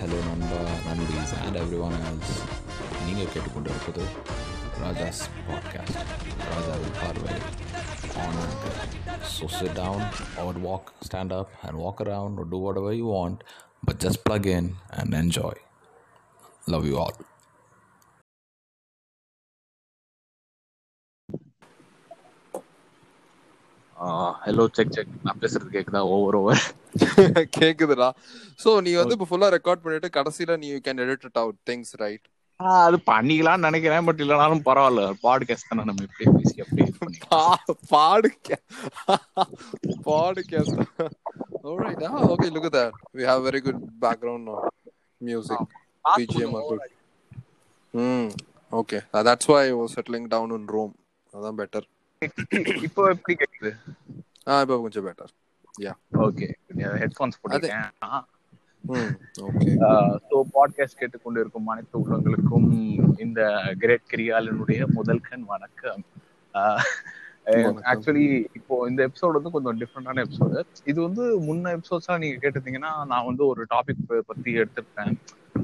Hello நண்பா நண்பீஸ் and everyone else நீங்கள் கேட்டுக்கொண்டு இருப்பது ராஜாஸ் பாட்காஸ்ட் ராஜாவின் பார்வை on so sit down or walk stand up and walk around or do whatever you want but just plug in and enjoy. Love you all. Hello check check நான் பேசுறது கேக்குதா? Over over கேக்குதுடா. So நீ வந்து இப்ப ஃபுல்லா record பண்ணிட்டு கடைசில நீ can edit it out things right அது பண்ணிக்கலாம்னு நினைக்கிறேன் பட் இல்லனாலும் பரவாயில்ல. பாட்காஸ்ட் தானே நம்ம இப்படியே பேசி அப்படியே இது பண்ணிக்கலாம். பாடு podcast okay look at that. We have very good background now music. BGM are good hmm okay. Uh, that's why I was settling down in Rome. அதான் பெட்டர் இப்போ எப்படி கேக்குது? ஆ இப்போ கொஞ்சம் பெட்டர் ஓகே ஹெட்ஃபோன்ஸ் போட்டிருக்கேன் ம் ஓகே ஸோ பாட்காஸ்ட் கேட்டுக்கொண்டு இருக்கும் அனைத்து உள்ளவங்களுக்கும் இந்த கிரேட் கிரியாலனுடைய முதல் கண் வணக்கம். வணக்கம். ஆக்சுவலி இப்போ இந்த எபிசோட் வந்து கொஞ்சம் டிஃப்ரெண்டான எபிசோடு இது வந்து முன்ன எபிசோட்ஸ்லாம் நீங்க கேட்டிருந்தீங்கன்னா நான் வந்து ஒரு டாபிக் பத்தி எடுத்திருப்பேன்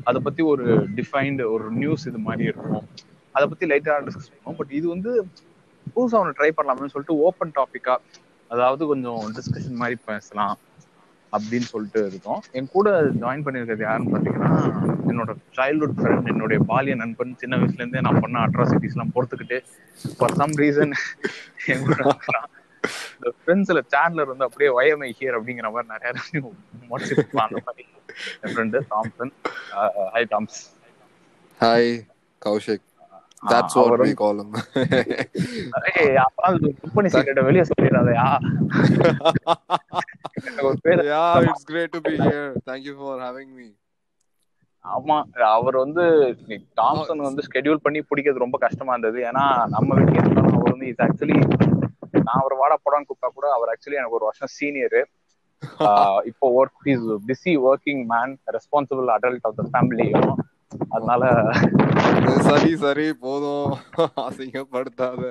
அதை பத்தி ஒரு டிஃபைன்டு ஒரு நியூஸ் இது மாதிரி இருக்கும். அதை பத்தி லைட்டா டிஸ்கஸ் பண்ணுவோம். பட் இது வந்து புதுசா ஒன்று ட்ரை பண்ணலாம்னு சொல்லிட்டு ஓப்பன் டாப்பிக்கா அதாவது கொஞ்சம் டிஸ்கஷன் மாதிரி பேசலாம் அப்படின்னு சொல்லிட்டு இருக்கோம். என் கூட ஜாயின் பண்ணியிருக்கிறது யாருன்னு பார்த்தீங்கன்னா என்னோட சைல்ட்ஹுட் ஃப்ரெண்ட் என்னுடைய பாலிய நண்பன். சின்ன வயசுல இருந்தே நான் பண்ண அட்ராசிட்டிஸ்லாம் பொறுத்துக்கிட்டு ஃபார் சம் ரீசன் என் கூட இந்த ஃப்ரெண்ட்ஸ்ல சேனலர் வந்து அப்படியே வயமை ஹியர் அப்படிங்கிற மாதிரி நிறைய முடிச்சிருப்பான் அந்த மாதிரி. என் friend Thomson hi Thoms hi Kaushik. That's what அவர் we call him. ஏய் அப்புறம் கம்பெனி சீக்கிரட்ட வெளியே சொல்லிடாதயா எனக்கு ஒரு பேர் yeah it's great to be here. Thank you for having me. ஆமா அவர் வந்து டாம்சன் வந்து ஸ்கெடியூல் பண்ணி பிடிக்கிறது ரொம்ப கஷ்டமா இருந்தது. ஏன்னா நம்ம வீட்டுல இருந்தாலும் அவர் வந்து இது ஆக்சுவலி நான் அவர் வாடா படம்னு கூப்பிட்டா கூட அவர் ஆக்சுவலி எனக்கு ஒரு வருஷம் சீனியர் இப்போ work is busy working man responsible adult of the family அதனால சரி சரி போதும். அசிங்கப்படுத்தாத.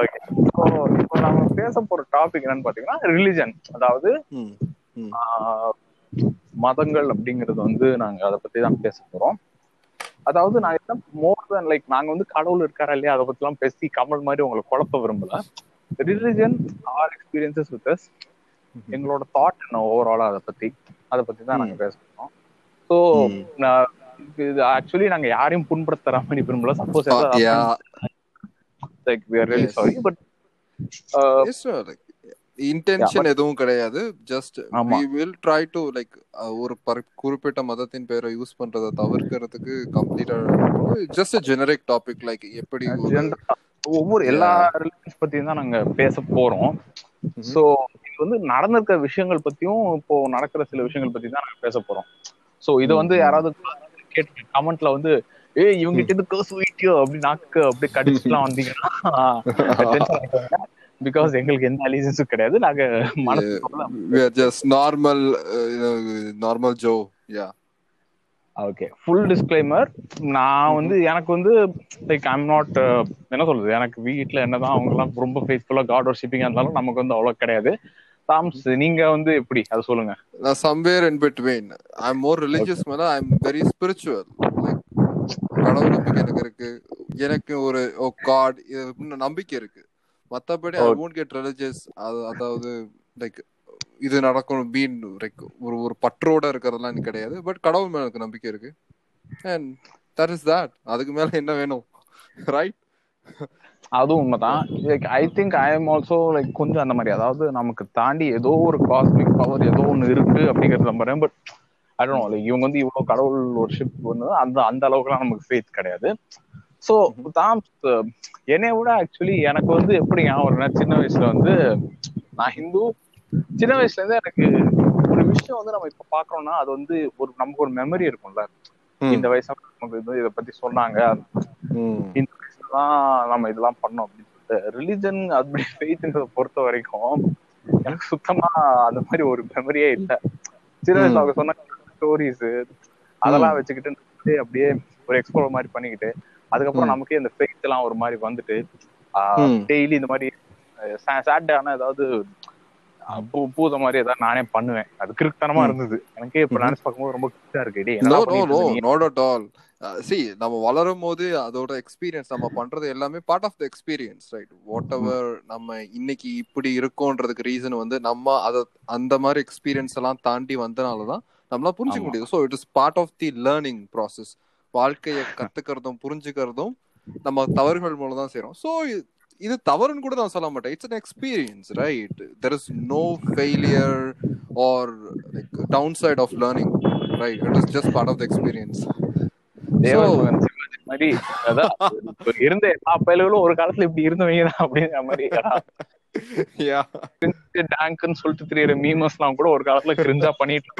ஓகே ஸோ இப்போ நம்ம பேச போற டாபிக் என்னன்னு பாத்தீங்கன்னா ரிலிஜன் அதாவது மதங்கள் அப்படிங்கிறது வந்து நாங்க அதை பத்தி தான் பேச போறோம். அதாவது நான் என்ன மோர் தென் லைக் நாங்க வந்து கடவுள் இருக்காரா இல்லையா அதை பத்தி எல்லாம் பேசி கமல் மாதிரி உங்களை குழப்ப விரும்பல. ரிலிஜன் ஆர் எக்ஸ்பீரியன்சஸ் வித் எங்களோட தாட் என்ன ஓவராலா அதை பத்தி? அதை பத்தி தான் நாங்க பேச போறோம். ஸோ. இது ஆக்சுவலி நாங்க யாரையும் புண்படுத்துற மாதிரி விரும்பல suppose like we are really. Sorry but intention எதுவும் கிடையாது. Just will try to like uh, ஒரு குறிப்பிட்ட மதத்தின் பேரை யூஸ் பண்றதை தவிர்க்கிறதுக்கு கம்ப்ளீட்டா ஜஸ்ட் ஜெனரிக் டாபிக் லைக் எப்படி ஒவ்வொரு எல்லா ரிலேஷன்ஸ் பத்தியும் தான் நாங்க பேச போறோம். சோ இது வந்து நடந்திருக்கிற விஷயங்கள் பத்தியும் இப்போ நடக்கிற சில விஷயங்கள் பத்தி தான் நாங்க பேச போறோம். சோ இத வந்து. யாராவது கேட்டு கமெண்ட்ல வந்து ஏய் இவங்க கிட்ட இருந்து கர்ஸ் வீட்டியோ அப்படி நாக்கு அப்படி கடிச்சுலாம் வந்தீங்கன்னா பிகாஸ் எங்களுக்கு எந்த அலிசன்ஸும் கிடையாது. நாங்க மனசு we are just normal you know, normal joe. Yeah. Okay full disclaimer நான் வந்து எனக்கு வந்து லைக் ஐம் நாட் என்ன சொல்றது? எனக்கு வீட்ல என்னதான் அவங்க எல்லாம் ரொம்ப ஃபேஸ்ஃபுல்லா காட் ஒரு ஷிப்பிங் இருந்தாலும் நமக்கு வந்து அவ்வளவு கிடையாது. தாம்ஸ் நீங்க வந்து எப்படி? அதை சொல்லுங்க. நான் somewhere in between i'm more religious மேல i'm very spiritual. Like கடவுள் நம்பிக்கை எனக்கு இருக்கு. எனக்கு ஒரு ஓ காட் நம்பிக்கை இருக்கு. மத்தபடி ஐ get religious. அது அதாவது லைக் இது நடக்கும் பீன் லைக் ஒரு ஒரு பற்றோட இருக்கிறதெல்லாம் எனக்கு கிடையாது. பட் கடவுள் மேல எனக்கு நம்பிக்கை இருக்கு. அண்ட் தட் இஸ் தட் அதுக்கு மேல என்ன வேணும்? ரைட் அதுவும் உண்மைதான். Like I think I am also like கொஞ்சம் அந்த மாதிரி. அதாவது நமக்கு தாண்டி ஏதோ ஒரு காஸ்மிக் பவர் ஏதோ ஒண்ணு இருக்கு அப்படிங்கறது நம்புறேன் பட் ஐ டோன் லைக் இவங்க வந்து இவ்வளவு கடவுள் ஒரு ஷிப் வந்து அந்த அந்த அளவுக்குலாம் நமக்கு ஃபேத் கிடையாது. ஸோ தான் என்னை விட ஆக்சுவலி எனக்கு வந்து எப்படி ஞாபகம் சின்ன வயசுல வந்து நான் ஹிந்து சின்ன வயசுல இருந்தே எனக்கு ஒரு விஷயம் வந்து நம்ம இப்ப பாக்குறோம்னா அது வந்து ஒரு நமக்கு ஒரு மெமரி இருக்கும்ல. இந்த வயசுல நமக்கு இது இதை பத்தி சொன்னாங்க. இந்த வயசுலதான் நம்ம இதெல்லாம் பண்ணோம் அப்படின்னு சொல்லிட்டு ரிலிஜன் அப்படி ஃபெய்த்ன்றத பொறுத்த வரைக்கும் எனக்கு சுத்தமா அந்த மாதிரி ஒரு மெமரியே இல்ல. சின்ன வயசுல அவங்க சொன்ன ஸ்டோரிஸ் அதெல்லாம் வச்சுக்கிட்டு அப்படியே- ஒரு எக்ஸ்ப்ளோர் மாதிரி பண்ணிக்கிட்டு அதுக்கப்புறம். நமக்கே இந்த ஃபெய்த் எல்லாம் ஒரு மாதிரி வந்துட்டு. டெய்லி இந்த மாதிரி சேட்டே ஆனா ஏதாவது பூ பூத மாதிரி ஏதாவது நானே பண்ணுவேன். அது கிறுக்குத்தனமா ம். இருந்தது. எனக்கே இப்ப. நினைச்சு பார்க்கும்போது ரொம்ப கிட்டா இருக்கு. சி நம்ம வளரும் போது அதோட எக்ஸ்பீரியன்ஸ் நம்ம பண்றது எல்லாமே part of the experience right whatever நம்ம இன்னைக்கு இப்படி இருக்கோன்றதுக்கு ரீசன் வந்து நம்ம அத அந்த மாதிரி எக்ஸ்பீரியன்ஸ் எல்லாம் தாண்டி வந்தனால தான் நம்மளால புரிஞ்சுக்க. முடியுது. So it is part of the learning process வாழ்க்கையை கத்துக்கிறதும் புரிஞ்சுக்கிறதும் நம்ம தவறுகள் மூலம் தான் செய்றோம். ஸோ இது தவறுன்னு கூட நான் சொல்ல மாட்டேன். It's an experience right there is no failure or like downside of learning right it is just part of the experience தேவன் மாதிரி அதான் இருந்த எல்லா பயல்களும் ஒரு காலத்துல இப்படி இருந்தவங்க தான் அப்படிங்கிற மாதிரி டேங்க்னு சொல்லிட்டு தெரியற மீமஸ் எல்லாம் கூட ஒரு காலத்துல கிரிஞ்சா பண்ணிட்டு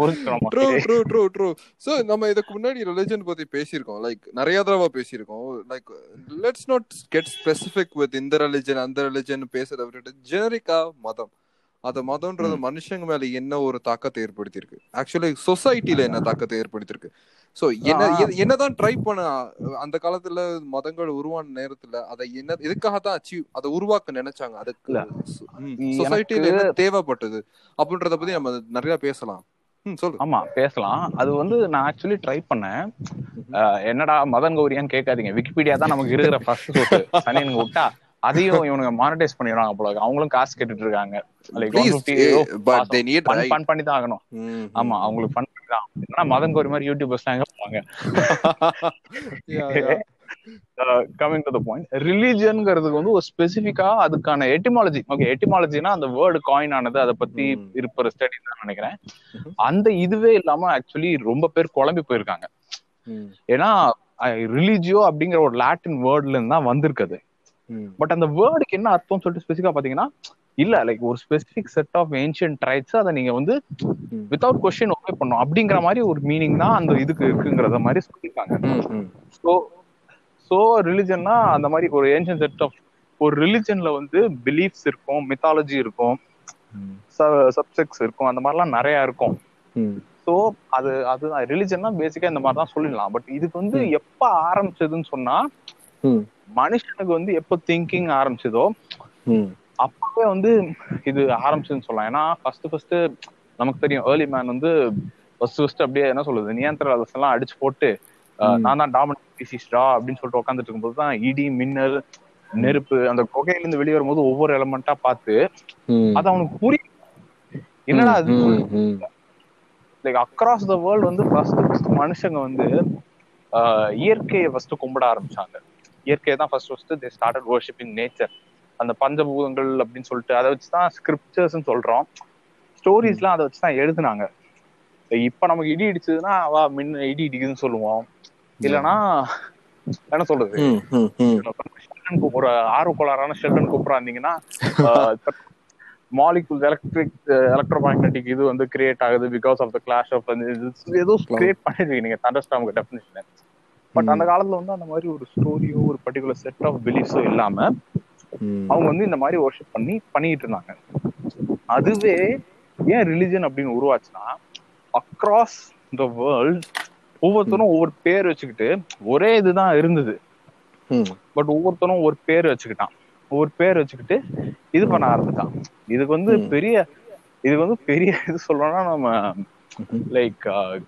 புரிஞ்சுக்கணும் true. True true true so நம்ம இதுக்கு முன்னாடி ரிலிஜன் பத்தி பேசியிருக்கோம். லைக் நிறைய தடவை பேசியிருக்கோம். Like let's not get specific with இந்த ரிலிஜன் அந்த ரிலிஜன் பேசுறத விட்டுட்டு ஜெனரிக்கா மதம். அந்த மதம்ன்றது மனுஷங்க மேல என்ன ஒரு தாக்கத்தை ஏற்படுத்தியிருக்கு? ஆக்சுவலி சொசைட்டில என்ன தாக்கத்தை ஏற்படுத்தியிருக்கு? ஸோ என்ன என்னதான் ட்ரை பண்ண அந்த காலத்துல மதங்கள் உருவான நேரத்துல அதை என்ன எதுக்காக தான் அச்சீவ் அதை உருவாக்க நினைச்சாங்க? அதுக்கு. சொசைட்டில என்ன தேவைப்பட்டது? அப்படின்றத பத்தி நம்ம நிறைய பேசலாம். ஆமா பேசலாம். அது வந்து நான் ஆக்சுவலி ட்ரை பண்ணேன். என்னடா மதன் கௌரியான்னு கேட்காதீங்க. விக்கிபீடியா தான் நமக்கு இருக்கிற ஃபர்ஸ்ட் சனியனுங்க விட்டா அதையும் இவனுங்க மானிட்டைஸ் பண்ணிடுவாங்க போல. அவங்களும் காசு கேட்டுட்டு இருக்காங்க. Like Please, eh, but they need right. Fun பண்ணி தான் ஆகணும். ம், ஆமா அவங்களுக்கு ஃபன் பண்ணி தான் ஆனா மதன் கௌரி மாதிரி யூடியூபர்ஸ் எங்க போவாங்க. கமிங் டு த பாயிண்ட் ரிலீஜியன்ங்கிறதுக்கு வந்து ஒரு ஸ்பெசிஃபிக்கா அதுக்கான எட்டிமாலஜி ஓகே எட்டிமாலஜினா அந்த வேர்டு காயின் ஆனது அதை பத்தி ம். இருப்ப ஸ்டடி தான் நினைக்கிறேன். ம்ஹும். அந்த இதுவே இல்லாம ஆக்சுவலி ரொம்ப பேர் குழம்பி போயிருக்காங்க. ம், ஏன்னா ரிலீஜியோ அப்படிங்கிற ஒரு லாட்டின் வேர்ட்ல இருந்து தான் வந்திருக்குது. பட் அந்த வேர்டுக்கு என்ன அர்த்தம் சொல்லிட்டு ஸ்பெசிஃபிக்கா பாத்தீங்கன்னா இல்ல லைக் ஒரு specific set of ancient traits அதை நீங்க வந்து. வித்தவுட் கொஸ்டின் ஒபே பண்ணும் அப்படிங்கிற மாதிரி ஒரு மீனிங் தான் அந்த இதுக்கு இருக்குங்கிறத மாதிரி சொல்லியிருக்காங்க. ஸோ ஸோ ரிலிஜன்னா அந்த மாதிரி ஒரு ஏன்ஷியன் செட் ஆஃப் ஒரு ரிலிஜன்ல வந்து பிலீஃப்ஸ் இருக்கும் மித்தாலஜி இருக்கும் சப்செக்ஸ் இருக்கும் அந்த மாதிரிலாம் நிறைய இருக்கும். ஸோ அது அது ரிலிஜன்னா பேசிக்கா இந்த மாதிரி தான் சொல்லிடலாம். பட் இதுக்கு வந்து. எப்ப ஆரம்பிச்சதுன்னு சொன்னா மனுஷனுக்கு வந்து எப்போ திங்கிங் ஆரம்பிச்சதோ. அப்பவே வந்து இது ஆரம்பிச்சதுன்னு சொல்லலாம் ஏன்னா ஃபர்ஸ்ட் ஃபர்ஸ்ட் நமக்கு தெரியும் ஏர்லி மேன் வந்து ஃபர்ஸ்ட் ஃபர்ஸ்ட் அப்படியே என்ன சொல்லுது நியந்திர எல்லாம் அடிச்சு போட்டு. நான் தான் ஸ்பீசிஸ்டா அப்படின்னு சொல்லிட்டு உட்காந்துட்டு இருக்கும்போது தான் இடி மின்னல் நெருப்பு அந்த குகையில இருந்து வெளியே வரும்போது ஒவ்வொரு எலமெண்டா பார்த்து. அது அவனுக்கு புரியும் என்னடா அது லைக் அக்ராஸ் த வேர்ல்டு வந்து ஃபர்ஸ்ட் ஃபர்ஸ்ட் மனுஷங்க வந்து இயற்கையை ஃபர்ஸ்ட் கும்பிட ஆரம்பிச்சாங்க இயற்கையை தான் first first they started worshipping nature அந்த பஞ்சபூதங்கள் அப்படின்னு சொல்லிட்டு அதை வச்சு தான் ஸ்கிரிப்சர்ஸ் சொல்றோம் ஸ்டோரிஸ்லாம் அதை வச்சு தான் எழுதுனாங்க இப்ப நமக்கு இடி இடிச்சதுன்னா வா மின்ன இடி இடிக்குதுன்னு சொல்லுவோம் இல்லனா என்ன சொல்றது. ஷெல்டன் ஒரு ஆர்வ கோளாறான ஷெல்டன் கூப்பிடாந்தீங்கன்னா மாலிகுல்ஸ் எலக்ட்ரிக் எலக்ட்ரோமேக்னெட்டிக் இது வந்து கிரியேட் ஆகுது because of the clash of ஏதோ கிரியேட் பண்ணிருக்கீங்க நீங்க தண்டர்ஸ்டாமுக்கு டெஃபினேஷன் பட் அந்த காலத்துல வந்து அந்த மாதிரி ஒரு ஸ்டோரியோ ஒரு பர்டிகுலர் செட் ஆஃப் பிலீஃப்ஸோ இல்லாம. அவங்க வந்து இந்த மாதிரி ஒர்ஷிப் பண்ணி பண்ணிட்டு இருந்தாங்க அதுவே ஏன் ரிலிஜன் அப்படின்னு உருவாச்சுன்னா அக்ராஸ் த வேர்ல்ட் ஒவ்வொருத்தரும் ஒவ்வொரு பேர் வச்சுக்கிட்டு ஒரே இதுதான் இருந்தது. பட் ஒவ்வொருத்தரும் ஒரு பேர் வச்சுக்கிட்டான் ஒவ்வொரு பேர் வச்சுக்கிட்டு இது பண்ண ஆரம்பிச்சான் இதுக்கு வந்து. பெரிய இது வந்து பெரிய இது சொல்லணும்னா நம்ம. லைக்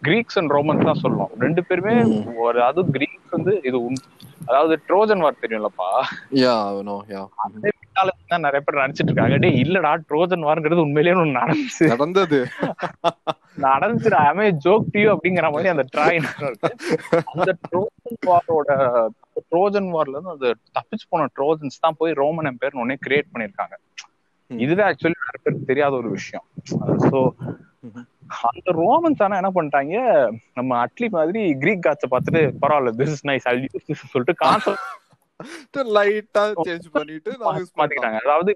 கிரீக்ஸ் அண்ட் ரோமன்ஸ் தான் சொல்லணும் ரெண்டு பேருமே. ஒரு அதுவும் கிரீக்ஸ் வந்து இது அதாவது ட்ரோஜன் வார் தெரியும்லப்பா. அதே தான் நிறைய பேர் நினைச்சிட்டு இருக்காங்க டேய் இல்லடா ட்ரோஜன் வார்ங்கிறது உண்மையிலேயே ஒண்ணு நடந்துச்சு நடந்தது நடந்துச்சுடா அமே ஜோக் டியூ அப்படிங்கிற மாதிரி அந்த ட்ராய் இருக்கு அந்த ட்ரோஜன் வாரோட ட்ரோஜன் வார்ல இருந்து அந்த தப்பிச்சு போன ட்ரோஜன்ஸ் தான் போய் ரோமன் எம்பையர் ஒன்னே கிரியேட் பண்ணிருக்காங்க. இதுவே ஆக்சுவலி நிறைய பேருக்கு தெரியாத ஒரு விஷயம் சோ. அந்த ரோமன்ஸ் ஆனா என்ன பண்ணிட்டாங்க? நம்ம அட்லி மாதிரி கிரீக் காட்சை பார்த்துட்டு பரவாயில்ல திஸ் இஸ் நைஸ் சொல்லிட்டு கான்செப்ட் லைட்டா சேஞ்ச் பண்ணிட்டு மாத்திக்கிட்டாங்க அதாவது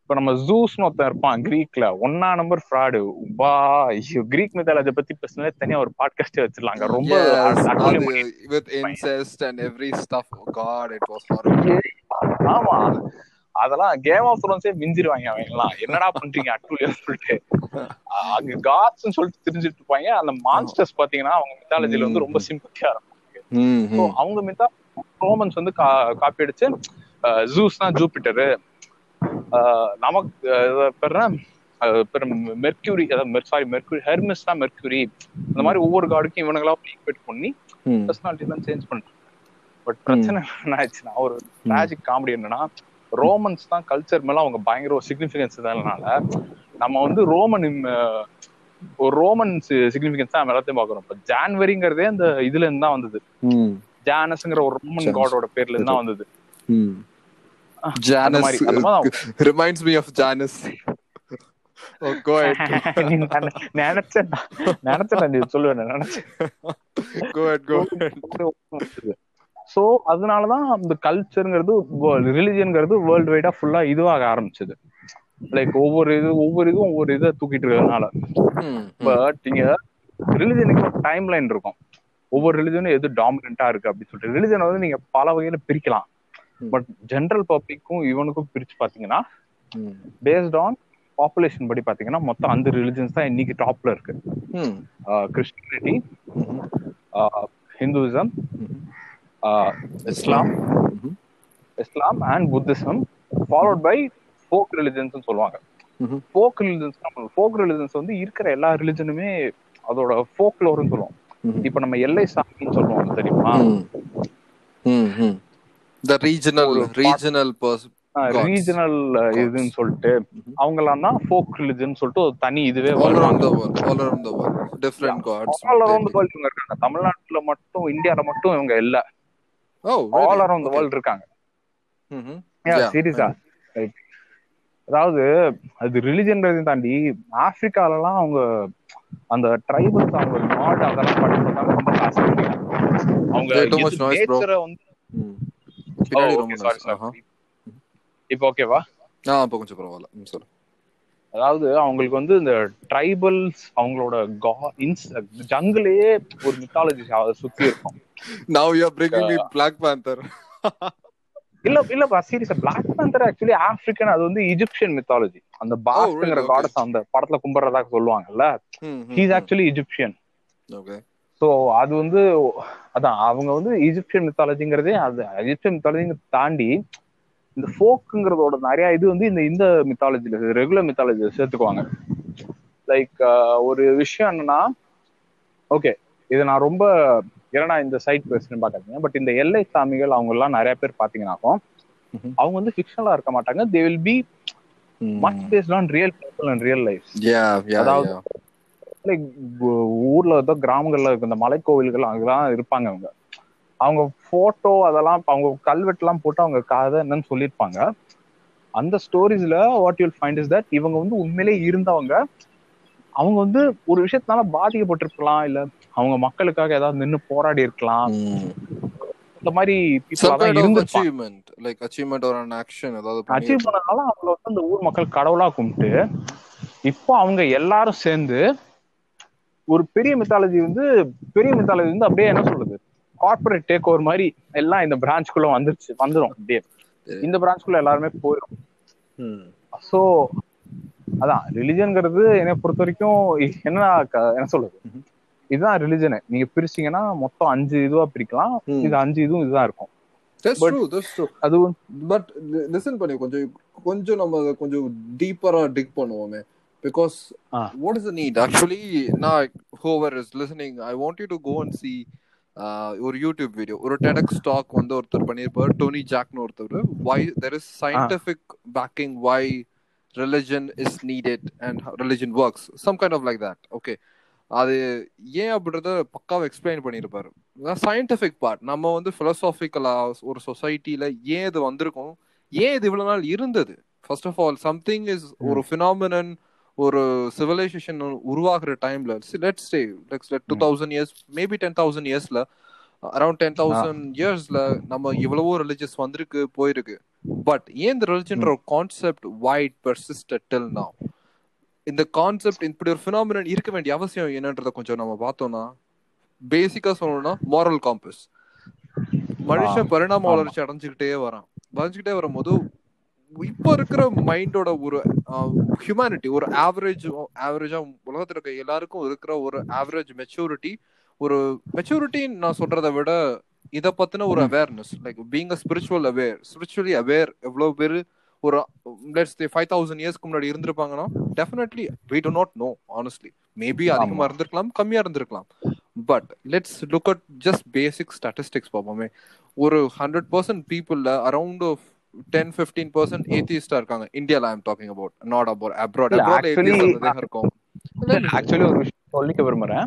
இப்போ நம்ம ஜூஸ்னு ஒருத்தன் இருப்பான் கிரீக்ல ஒன்னா நம்பர் ஃப்ராடு பா ஐயோ கிரீக் மெத்தாலஜி பத்தி பேசினாலே தனியா ஒரு பாட்காஸ்டே வச்சிடலாங்க. ரொம்ப and every stuff. Oh god it was horrible. ஆமா. அதெல்லாம் கேம் ஆஃப் த்ரோன்ஸே மிஞ்சிருவாங்க அவங்க எல்லாம். என்னடா பண்றீங்க அட்டூழியம் சொல்லிட்டு. அங்க காட்ஸ் சொல்லிட்டு தெரிஞ்சுட்டு இருப்பாங்க. அந்த மான்ஸ்டர்ஸ் பாத்தீங்கன்னா அவங்க மெத்தாலஜில வந்து ரொம்ப சிம்பிளியா இருக்கும். அவங்க மித்தா ரோமன்ஸ் வந்து காப்பி அடிச்சு ஜூஸ் தான் ஜூபிட்டரு நமக்கு ஆஹ் பேர் என்ன? ஆஹ் பேர் மெர்க்யூரி அதாவது சாரி மெர்க்யூரி ஹெர்மிஸ் தான் மெர்க்யூரி இந்த மாதிரி ஒவ்வொரு காடுக்கும் இவனுங்களா ஈக்குவேட் பண்ணி பர்சனாலிட்டி சேஞ்ச் பண்ணிட்டு பட் பிரச்சனை என்ன ஆச்சுன்னா ஒரு மேஜிக் காமெடி என்னன்னா ரோமன்ஸ் தான் கல்ச்சர் மேல அவங்க பயங்கர ஒரு சிக்னிபிகன்ஸ் இதனால நம்ம வந்து ரோமன் ஒரு ரோமன் சிக்னிபிகன்ஸ் தான் எல்லாத்தையும் பாக்குறோம் இப்ப ஜான்வரிங்கிறதே அந்த இதுல இருந்து தான் வந்தது. ஜானஸ்ங்கிற ஒரு ரோமன் Janus. காடோட பேர்ல இருந்து தான் வந்தது. Janus reminds me of Janus நினைச்சேன் நினைச்சேன் சொல்லுவேன் நினைச்சேன். சோ அதனாலதான் இந்த கல்ச்சருங்கிறது ரிலிஜியன்ங்கிறது வேர்ல்டு வைடா ஃபுல்லா இதுவாக ஆரம்பிச்சது. லைக் ஒவ்வொரு இது ஒவ்வொரு இதுவும் ஒவ்வொரு இதை தூக்கிட்டு இருக்கிறதுனால. பட் நீங்க ரிலிஜனுக்கு டைம் லைன் இருக்கும். ஒவ்வொரு ரிலிஜனும் எது டாமினண்டா இருக்கு அப்படின்னு சொல்லிட்டு. ரிலிஜனை வந்து நீங்க பல வகையில பிரிக்கலாம். பட் ஜென்ரல் பப்ளிக்கும் இவனுக்கும் பிரிச்சு பாத்தீங்கன்னா பேஸ்ட் ஆன் பாப்புலேஷன் படி பாத்தீங்கன்னா மொத்தம் அந்த ரிலிஜன்ஸ் தான் இன்னைக்கு டாப்ல இருக்கு. Christianity Hinduism Islam. Islam and Buddhism followed by folk religions சொல்லுவாங்க. ஃபோக் ரிலிஜன்ஸ் ஃபோக் ரிலிஜன்ஸ் வந்து இருக்கிற எல்லா ரிலிஜனுமே அதோட ஃபோக்லோர்னு சொல்லுவோம். இப்ப நம்ம எல்லை சாமின்னு சொல்லுவோம் தெரியுமா? The regional regional. ரீஜனல் இதுன்னு சொல்லிட்டு அவங்க எல்லாம் தான் ஃபோக் ரிலிஜன் சொல்லிட்டு ஒரு தனி இதுவே all around the world all around the world different gods all around world இவங்க இருக்காங்க. தமிழ்நாட்டுல மட்டும் இந்தியால மட்டும் இவங்க இல்ல. ஆல் அரௌண்ட் வேர்ல்ட் இருக்காங்க. சீரியஸா அதாவது அது ரிலிஜன்றதையும் தாண்டி ஆப்பிரிக்காலலாம் அவங்க அந்த ட்ரைபல்ஸ் அவங்க நாடு அதெல்லாம் படிக்கிறதால ரொம்ப காசு. அவங்க வந்து Oh. இப்போ ஓகேவா ஆ கொஞ்சம் பரவாயில்ல. சொல்லு. அதாவது அவங்களுக்கு வந்து இந்த ட்ரைபல்ஸ் அவங்களோட ஜங்கிலேயே ஒரு மித்தாலஜி சுத்தி இருக்கும். Now you are bringing me black panther. இல்ல இல்லப்பா சீரியஸா பிளாக் பேந்தர் ஆக்சுவலி ஆப்பிரிக்கன் அது வந்து இஜிப்சியன் மித்தாலஜி அந்த பாஸ்ங்கிற? Okay. காடஸ் அந்த படத்துல கும்பிடுறதா சொல்லுவாங்கல்ல? He's actually Egyptian okay so அது வந்து அதான் அவங்க வந்து ஈஜிப்சியன் மித்தாலஜிங்கிறதே அது ஈஜிப்சியன் மித்தாலஜிங்க தாண்டி இந்த ஃபோக்குங்கிறதோட நிறைய இது வந்து இந்த இந்த மித்தாலஜில ரெகுலர் மித்தாலஜில சேர்த்துக்குவாங்க. லைக் ஒரு விஷயம் என்னன்னா ஓகே இது நான் ரொம்ப ஏன்னா இந்த சைட் பேசுறேன்னு பாக்காதீங்க பட் இந்த எல்லை சாமிகள் அவங்க எல்லாம் நிறைய பேர் பாத்தீங்கன்னாக்கும். அவங்க வந்து ஃபிக்ஷனலா இருக்க மாட்டாங்க. They will be much based on real people and real life அதாவது- லைக் ஊர்ல ஏதோ கிராமங்கள்ல இருக்க இந்த மலைக்கோவில்கள் அங்கெல்லாம் இருப்பாங்க அவங்க. அவங்க போட்டோ அதெல்லாம் அவங்க கல்வெட்டுலாம் போட்டு அவங்க கதை என்னன்னு சொல்லியிருப்பாங்க. அந்த ஸ்டோரிஸ்ல what you'll find is that இவங்க வந்து உண்மையிலே இருந்தவங்க. அவங்க வந்து ஒரு விஷயத்தினால பாதிக்கப்பட்டிருக்கலாம் இல்ல அவங்க மக்களுக்காக ஏதாவது நின்னு போராடி இருக்கலாம். இந்த மாதிரி like achievement or an action ஏதாவது அச்சீவ். பண்ணனால அவங்கள வந்து அந்த ஊர் மக்கள் கடவுளா கும்பிட்டு இப்போ அவங்க எல்லாரும் சேர்ந்து ஒரு பெரிய மித்தாலஜி வந்து பெரிய மித்தாலஜி வந்து அப்படியே என்ன சொல்றது? கார்பரேட் டேக் ஓவர் மாதிரி எல்லாம் இந்த பிரான்ச்குள்ள வந்துருச்சு வந்துரும் அப்படியே. இந்த பிரான்ச்குள்ள எல்லாருமே போயிடும். சோ அதான் ரிலிஜன்ங்கிறது என்னை பொறுத்த வரைக்கும் என்ன என்ன சொல்றது. இதுதான் ரிலிஜன் நீங்க பிரிச்சீங்கன்னா மொத்தம் அஞ்சு இதுவா பிரிக்கலாம். இது அஞ்சு இதுவும் இதுதான் இருக்கும். பட் லிசன் பண்ணி கொஞ்சம் கொஞ்சம் நம்ம கொஞ்சம் டீப்பரா dig பண்ணுவோமே. Because. What is need actually நான் whoever is listening I want you to go and see ஒரு யூடியூப் வீடியோ ஒரு டெடக் ஸ்டாக் வந்து ஒருத்தர் பண்ணியிருப்பார் டோனி ஜாக்னு ஒருத்தர். Why there is scientific backing why religion is needed and religion works some kind of like that okay அது ஏன் அப்படின்றத பக்காவா எக்ஸ்பிளைன் பண்ணியிருப்பாரு. சயின்டிபிக் பார்ட் நம்ம வந்து பிலசாபிக்கலா ஒரு சொசைட்டில ஏன் இது வந்திருக்கும்? ஏன் இது இவ்வளவு நாள் இருந்தது? First of all something is ஒரு ஃபினாமினன் ஒரு சிவிலைசேஷன் உருவாகுற டைம்ல let's say let's let two thousand years maybe ten thousand இயர்ஸ்ல அரௌண்ட் டென் தௌசண்ட் இயர்ஸ்ல நம்ம எவ்வளவோ ரிலிஜியஸ் வந்திருக்கு போயிருக்கு. பட் ஏன் இந்த ரிலிஜன்ற ஒரு concept why it persisted till now? இந்த கான்செப்ட் இப்படி ஒரு ஃபினாமினன் இருக்க வேண்டிய அவசியம் என்னன்றத கொஞ்சம் நம்ம பார்த்தோம்னா பேசிக்கா சொல்லணும்னா moral காம்பஸ் மனுஷன் பரிணாம. வளர்ச்சி அடைஞ்சுக்கிட்டே வரான் வளர்ந்துக்கிட்டே வரும்போது இப்போ இருக்கிற மைண்டோட ஒரு ஹியூமனிட்டி ஒரு ஆவரேஜ் ஆவரேஜா உலகத்துல இருக்க எல்லாருக்கும் இருக்கிற ஒரு ஆவரேஜ் மெச்சூரிட்டி ஒரு மெச்சூரிட்டி நான் சொல்றதை விட இத பத்தின ஒரு. Awareness like being a spiritual aware spiritually aware எவ்வளவு பேரு ஒரு லெட்ஸ் ஃபைவ் தௌசண்ட் இயர்ஸ்க்கு முன்னாடி இருந்திருப்பாங்கன்னா definitely we do not know honestly maybe அதிகமா. இருந்திருக்கலாம் கம்மியா இருந்திருக்கலாம். But let's look at just basic statistics பார்ப்போமே. ஒரு ஹண்ட்ரட் பர்சன்ட் பீப்புள்ல அரௌண்ட் டென் ஃபிஃப்டீன் பர்சன்ட் ஏத்திஸ்டா இருக்காங்க. இந்தியால I'm talking about not about abroad abroad இருக்கும். ஆக்சுவலி ஒரு விஷயம் சொல்லிக்க விரும்புறேன்.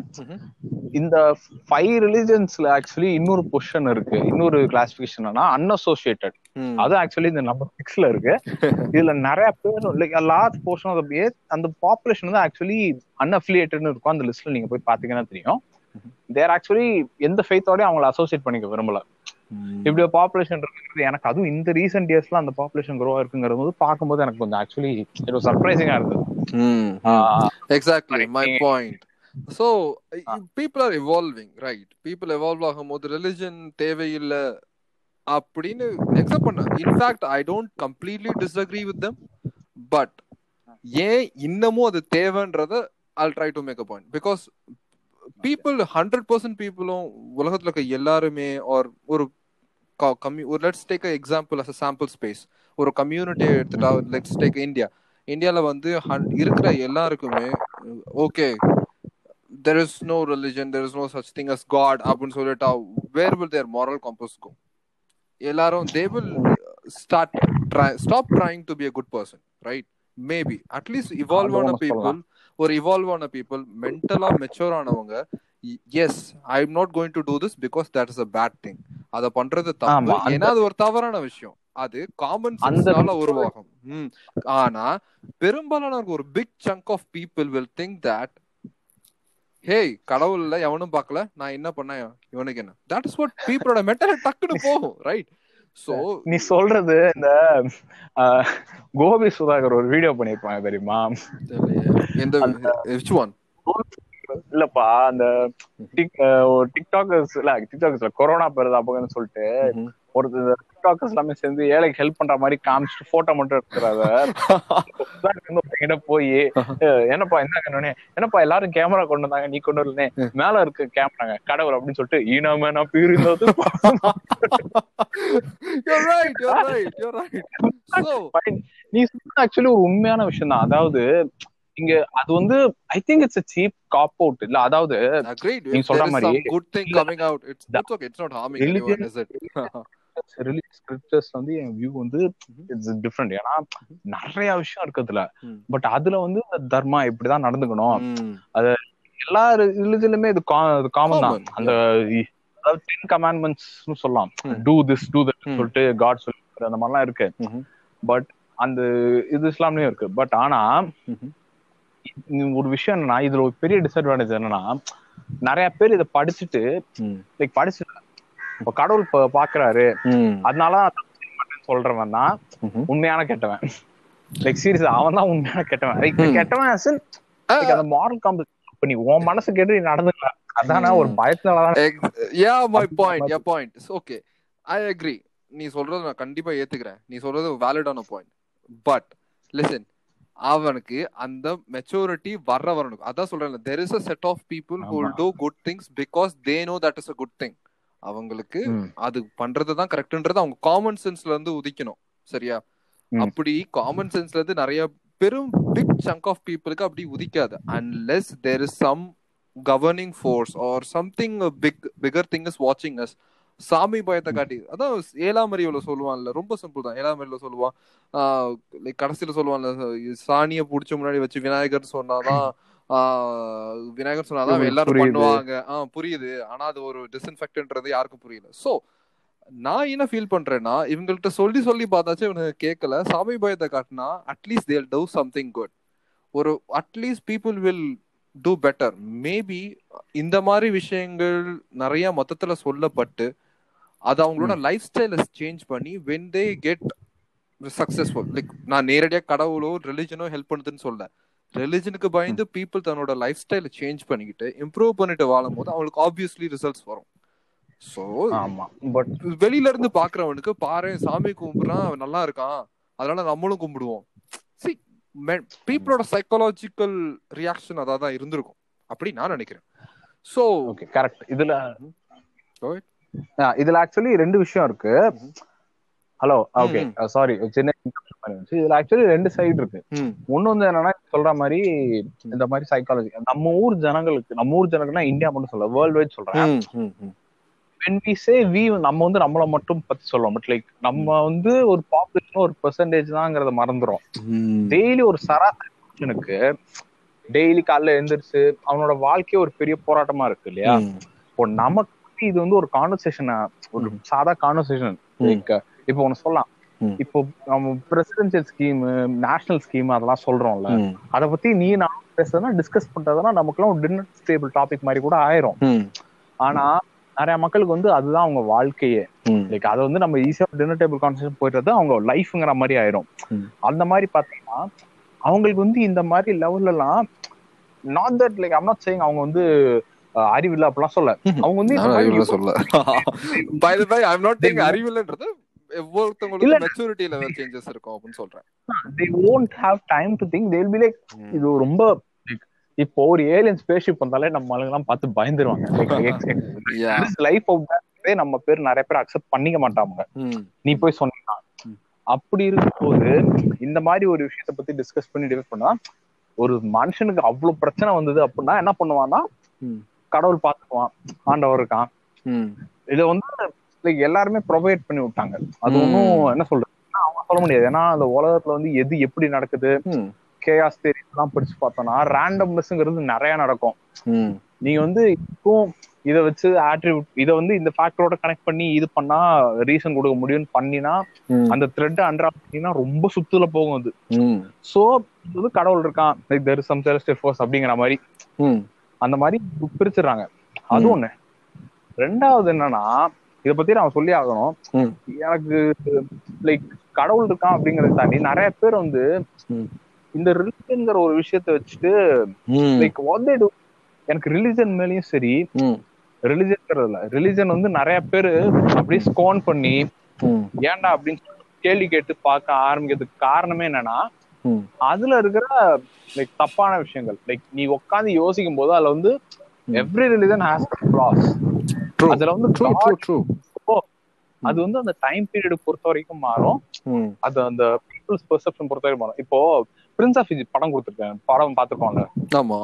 இந்த ஃபைவ் ரிலிஜன்ஸ்ல ஆக்சுவலி இன்னொரு பொசிஷன் இருக்கு. இன்னொரு கிளாசிபிகேஷன் அன்அசோசியேட்டட். அது ஆக்சுவலி இந்த நம்பர் சிக்ஸ்ல இருக்கு. இதுல நிறைய பேர் லைக் லார்ஜ் போர்ஷன் ஆஃப் பேஸ் அந்த பாப்புலேஷன் வந்து ஆக்சுவலி அன்அஃபிலியேட்டட்னு இருக்கும். அந்த லிஸ்ட்ல நீங்க போய் பாத்தீங்கன்னா தெரியும். தேர் ஆக்சுவலி எந்த ஃபெய்த்தோடய அவங்கள அசோசியேட் பண்ணிக்க விரும்பல. இப்படி ஒரு பாப்புலேஷன் இருக்குது எனக்கு அதுவும் இந்த ரீசெண்ட் இயர்ஸ்ல அந்த பாப்புலேஷன் க்ரோ இருக்குங்கிறது போது பார்க்கும்போது எனக்கு கொஞ்சம் ஆக்சுவலி இது சர்ப்ரைசிங்கா இருந்தது. Exactly my. Point so people are evolving right people evolve ஆகும்போது ரிலிஜன் தேவையில்லை அப்படின்னு எக்ஸப்ட் பண்ண in fact I don't completely disagree with them but ஏன் இன்னமும் அது தேவைன்றத I'll try to make a point because people hundred percent பீப்புளும் உலகத்துல இருக்க எல்லாருமே ஆர் ஒரு ஒரு let's take example as a sample space ஒரு கம்யூனிட்டி எடுத்துட்டா லெட்ஸ் டேக் இந்தியா இந்தியால வந்து இருக்கிற எல்லாருக்குமே okay there is no religion there is no such thing as God அப்படின்னு சொல்லிட்டா where will their moral compass go எல்லாரும் they will start stop trying to be a good person right maybe at least evolve ஆன people. ஒரு evolve ஆன people மென்டலா mature ஆனவங்க yes I am not going to do this because that is a bad thing அத பண்றது தப்பு. ஏன்னா அது ஒரு தவறான விஷயம். அது காமன் சென்ஸ்னால உருவாகும். ஆனா பெரும்பாலான ஒரு big chunk of people will think that hey கடவுள்ல எவனும் பார்க்கல நான் என்ன பண்ணேன்? இவனுக்கு என்ன? தட் இஸ் வாட் பீப்புளோட மென்டல் டக்குன்னு போகும் ரைட் சோ நீ சொல்றது இந்த கோபி சுதாகர் ஒரு வீடியோ பண்ணிருப்பாங்க தெரியுமா? எந்த விச் ஒன் இல்லப்பா அந்த டிக் டிக்டாக்கர்ஸ் இல்ல டிக்டாக்கர்ஸ்ல கொரோனா பெருதாப்பகன்னு சொல்லிட்டு ஒரு டிக்டாக்கர்ஸ் எல்லாமே சேர்ந்து ஏழைக்கு ஹெல்ப் பண்ற மாதிரி காமிச்சிட்டு போட்டோ மட்டும் எடுக்கிறத கிட்ட போய் என்னப்பா என்ன என்னப்பா எல்லாரும் கேமரா கொண்டு வந்தாங்க நீ கொண்டு வரலனே மேல இருக்கு கேமராங்க கடவுள் அப்படின்னு சொல்லிட்டு பிரிந்தது. You're right so நீ சொன்ன ஆக்சுவலி ஒரு உண்மையான விஷயம் தான் அதாவது இங்க அது வந்து I think it's cheap cop out இல்ல அதாவது நீங்க சொல்ற மாதிரி- coming out it's it's okay. It's not harming Religion- anyone is it? Religious scriptures வந்து என் வியூ வந்து இட்ஸ் டிஃப்ரெண்ட் ஏன்னா நிறைய விஷயம் இருக்குதுல. பட் அதுல வந்து தர்மா இப்படிதான் நடந்துக்கணும். ம். எல்லா ரிலிஜன்லயுமே இது காமன் தான். அந்த அதாவது டென் கமாண்ட்மெண்ட்ஸ் சொல்லலாம். Do this do that. சொல்லிட்டு காட் சொல்லி அந்த மாதிரிலாம் இருக்கு. பட் அந்த இது இஸ்லாம்லயும் இருக்கு. பட் ஆனா ஒரு விஷயம் என்னன்னா இதுல ஒரு பெரிய டிஸ்அட்வான்டேஜ் என்னன்னா நிறைய பேர் இதை படிச்சுட்டு ம். லைக் படிச்சுட்டு இப்ப கடவுள் பாக்குறாரு ம். அதனால சொல்றவன் தான். உண்மையான கெட்டவன் லைக் சீரியஸ் அவன் தான் உண்மையான கெட்டவன் ம். கெட்டவன் அந்த மாரல் இப்ப நீ உன் மனசு கேட்டு நீ நடந்துக்கல அதானே ஒரு ம். அப்படி point மாதிரி. yeah point It's okay i agree நீ சொல்றது நான் கண்டிப்பா ஏத்துக்கிறேன் நீ சொல்றது வேலிடான பாயிண்ட் பட் லிசன் அவனுக்கு அந்த மெச்சூரிட்டி வர்ற வரணும் அதான் சொல்றேன் there is a set of people who. Do good things because they know that is a good thing அவங்களுக்கு அது பண்றது தான் கரெக்ட்ன்றது அவங்க காமன் சென்ஸ்ல இருந்து உதிக்கணும். சரியா. அப்படி காமன் சென்ஸ்ல இருந்து நிறைய பெரும் பிக் சங்க் ஆஃப் பீப்புளுக்கு அப்படி உதிக்காது. Unless there is some governing force or something big figure thing is வாட்சிங் அஸ் சாமி பயத்தை காட்டி அதான் ஏழாம் அறிவுல சொல்லுவான்ல ரொம்ப சிம்பிள் தான். ஏழாம் அறிவுல சொல்லுவான் like கடைசியில சொல்லுவான்ல சாணியை புடிச்ச முன்னாடி வச்சு விநாயகர் சொன்னாதான் விநாயகர் சொன்னாதான் எல்லாரும். பண்ணுவாங்க. ஆஹ் புரியுது. ஆனா அது ஒரு டிஸ்இன்ஃபெக்ட்ன்றது யாருக்கும் புரியல. சோ நான் என்ன ஃபீல் பண்றேன்னா இவங்கள்ட்ட சொல்லி சொல்லி பார்த்தாச்சும் இவனுக்கு கேட்கல சாமி பயத்தை காட்டினா at least they'll do something good ஒரு at least people will do better maybe இந்த மாதிரி விஷயங்கள் நிறைய மொத்தத்துல சொல்லப்பட்டு அது அவங்களோட லைஃப் ஸ்டைல சேஞ்ச் பண்ணி when they get successful like நான் நேரடியா கடவுளோ ரிலிஜனோ ஹெல்ப் பண்ணுதுன்னு சொல்ல ரிலிஜனுக்கு பயந்து பீப்புள் தன்னோட லைஃப் ஸ்டைல சேஞ்ச் பண்ணிக்கிட்டு இம்ப்ரூவ் பண்ணிட்டு வாழும் போது அவங்களுக்கு ஆப்வியஸ்லி ரிசல்ட்ஸ் வரும். ஸோ ஆமா. பட் வெளியில இருந்து பாக்குறவனுக்கு பாரு சாமி கும்பிடுறான் அவன் நல்லா இருக்கான். அதனால நம்மளும் கும்பிடுவோம். சி பீப்புளோட சைக்காலஜிக்கல் ரியாக்ஷன் அதான் தான் இருந்திருக்கும். அப்படி நான் நினைக்கிறேன். சோ ஓகே கரெக்ட் இதுல இதுல ஆக்சுவலி ரெண்டு விஷயம் இருக்கு. Hello okay. சாரி சின்ன இதுல ஆக்சுவலி ரெண்டு சைடு இருக்கு. ஒண்ணு வந்து என்னன்னா சொல்ற மாதிரி இந்த மாதிரி சைக்காலஜி நம்ம ஊர் ஜனங்களுக்கு நம்ம ஊர் ஜனங்கள்னா இந்தியா மட்டும் சொல்ல வேர்ல்டு வைட் சொல்றேன். we say we நம்ம வந்து நம்மள மட்டும் பத்தி சொல்றோம் பட் லைக் நம்ம வந்து ஒரு பாப்புலேஷன் ஒரு பெர்சன்டேஜ் தாங்கிறத மறந்துரும். ம். டெய்லி ஒரு சராசரி டெய்லி காலைல எழுந்திரிச்சு அவனோட வாழ்க்கையே ஒரு பெரிய போராட்டமா இருக்கு இல்லையா. இப்போ நமக்கு இது வந்து ஒரு கான்வர்சேஷன் ஒரு சாதா கான்வர்சேஷன் லைக் இப்போ ஒண்ணு சொல்லலாம். இப்போ நம்ம பிரசிடென்சியல் ஸ்கீம் நேஷனல் ஸ்கீம் அதெல்லாம் சொல்றோம்ல. அத பத்தி நீ நான் பேசுறதுனா டிஸ்கஸ் பண்றதுனா நமக்குலாம் ஒரு டின்னர் டேபிள் டாபிக் மாதிரி கூட ஆயிரும். ஆனா நிறைய மக்களுக்கு வந்து அதுதான் அவங்க வாழ்க்கையே. லைக் அதை வந்து நம்ம ஈஸியா டின்னர் டேபிள் கான்வர்சேஷன் போயிடுறது அவங்க லைஃப்ங்கிற மாதிரி ஆயிரும். அந்த மாதிரி பாத்தீங்கன்னா அவங்களுக்கு வந்து இந்த மாதிரி லெவல்ல எல்லாம் not that like I'm not saying அவங்க வந்து அறிவில்லை அப்படிலாம் சொல்ல அவங்க வந்து அறிவில்லை சொல்ல by the by I'm not taking அறிவில்லைன்றது ஒவ்வொருத்தவங்களுக்கு இல்ல. மெச்சூரிட்டி லெவல் சேஞ்சஸ் இருக்கும் அப்படின்னு சொல்றேன் they won't have time to think they'll be like ம். இது ரொம்ப இப்போ ஒரு ஏலியன் ஸ்பேஸ்ஷிப் வந்தாலே நம்ம ஆளுங்கெல்லாம் பார்த்து பயந்துருவாங்க. லைஃப் நம்ம பேர் நிறைய பேர் அக்செப்ட் பண்ணிக்க மாட்டாங்க. நீ போய் சொன்னா அப்படி இருக்கும்போது இந்த மாதிரி ஒரு விஷயத்த பத்தி டிஸ்கஸ் பண்ணி டிவைட் பண்ணா ஒரு மனுஷனுக்கு அவ்வளவு பிரச்சனை வந்தது அப்படின்னா என்ன பண்ணுவான்னா. கடவுள் பார்த்துக்குவான் ஆண்டவர் இருக்கான். இதை வந்து லைக் எல்லாருமே ப்ரொவைட் பண்ணி விட்டாங்க அது. ஒன்றும் என்ன சொல்றது அவங்க சொல்ல முடியாது ஏன்னா அந்த உலகத்துல வந்து எது எப்படி நடக்குது. கேஆஸ் எல்லாம் படிச்சு பார்த்தோம்னா ரேண்டம்னஸ்ங்கிறது நிறைய நடக்கும். நீங்க வந்து இப்போ இதை வச்சு ஆட்ரிபியூட் இதை வந்து இந்த ஃபேக்டரோட கனெக்ட் பண்ணி இது பண்ணா ரீசன் கொடுக்க முடியும்னு பண்ணினா. அந்த த்ரெட் அண்ட்ரா பண்ணினா ரொம்ப சுத்துல போகும் அது. சோ வந்து கடவுள் இருக்கான் like there some celestial force அப்படிங்கிற மாதிரி. அந்த மாதிரி பிரிச்சிடுறாங்க அது. ஒண்ணு ரெண்டாவது என்னன்னா இத பத்தி நான் சொல்லி ஆகணும். எனக்கு லைக் கடவுள் இருக்கான் அப்படிங்கறத தாண்டி நிறைய பேர் வந்து. இந்த ரிலிஜன்ங்கிற ஒரு விஷயத்த வச்சுட்டு. லைக் வாட் எனக்கு ரிலிஜன் மேலயும் சரி. ரிலிஜன்ங்கிறதுல ரிலிஜன் வந்து நிறைய பேரு அப்படியே ஸ்கோன் பண்ணி. ஏன்டா அப்படின்னு சொல்லி கேள்வி கேட்டு பார்க்க ஆரம்பிக்கிறதுக்கு காரணமே என்னன்னா. அதுல இருக்கிற லைக் தப்பான விஷயங்கள். லைக் நீ உட்காந்து யோசிக்கும் போது அதுல வந்து எவ்ரி ரிலிஜன் ஹேஸ் ஃபிளாஸ். அதுல வந்து God true, true. அது வந்து அந்த டைம் பீரியட் பொறுத்த வரைக்கும் மாறும். அது அந்த பீப்புள்ஸ் பெர்செப்ஷன் பொறுத்த வரைக்கும் மாறும். இப்போ பிரின்ஸ் ஆஃப் இஜிப்ட் படம் கொடுத்துருக்கேன். படம் பார்த்துருக்கோம்ல ஆமா.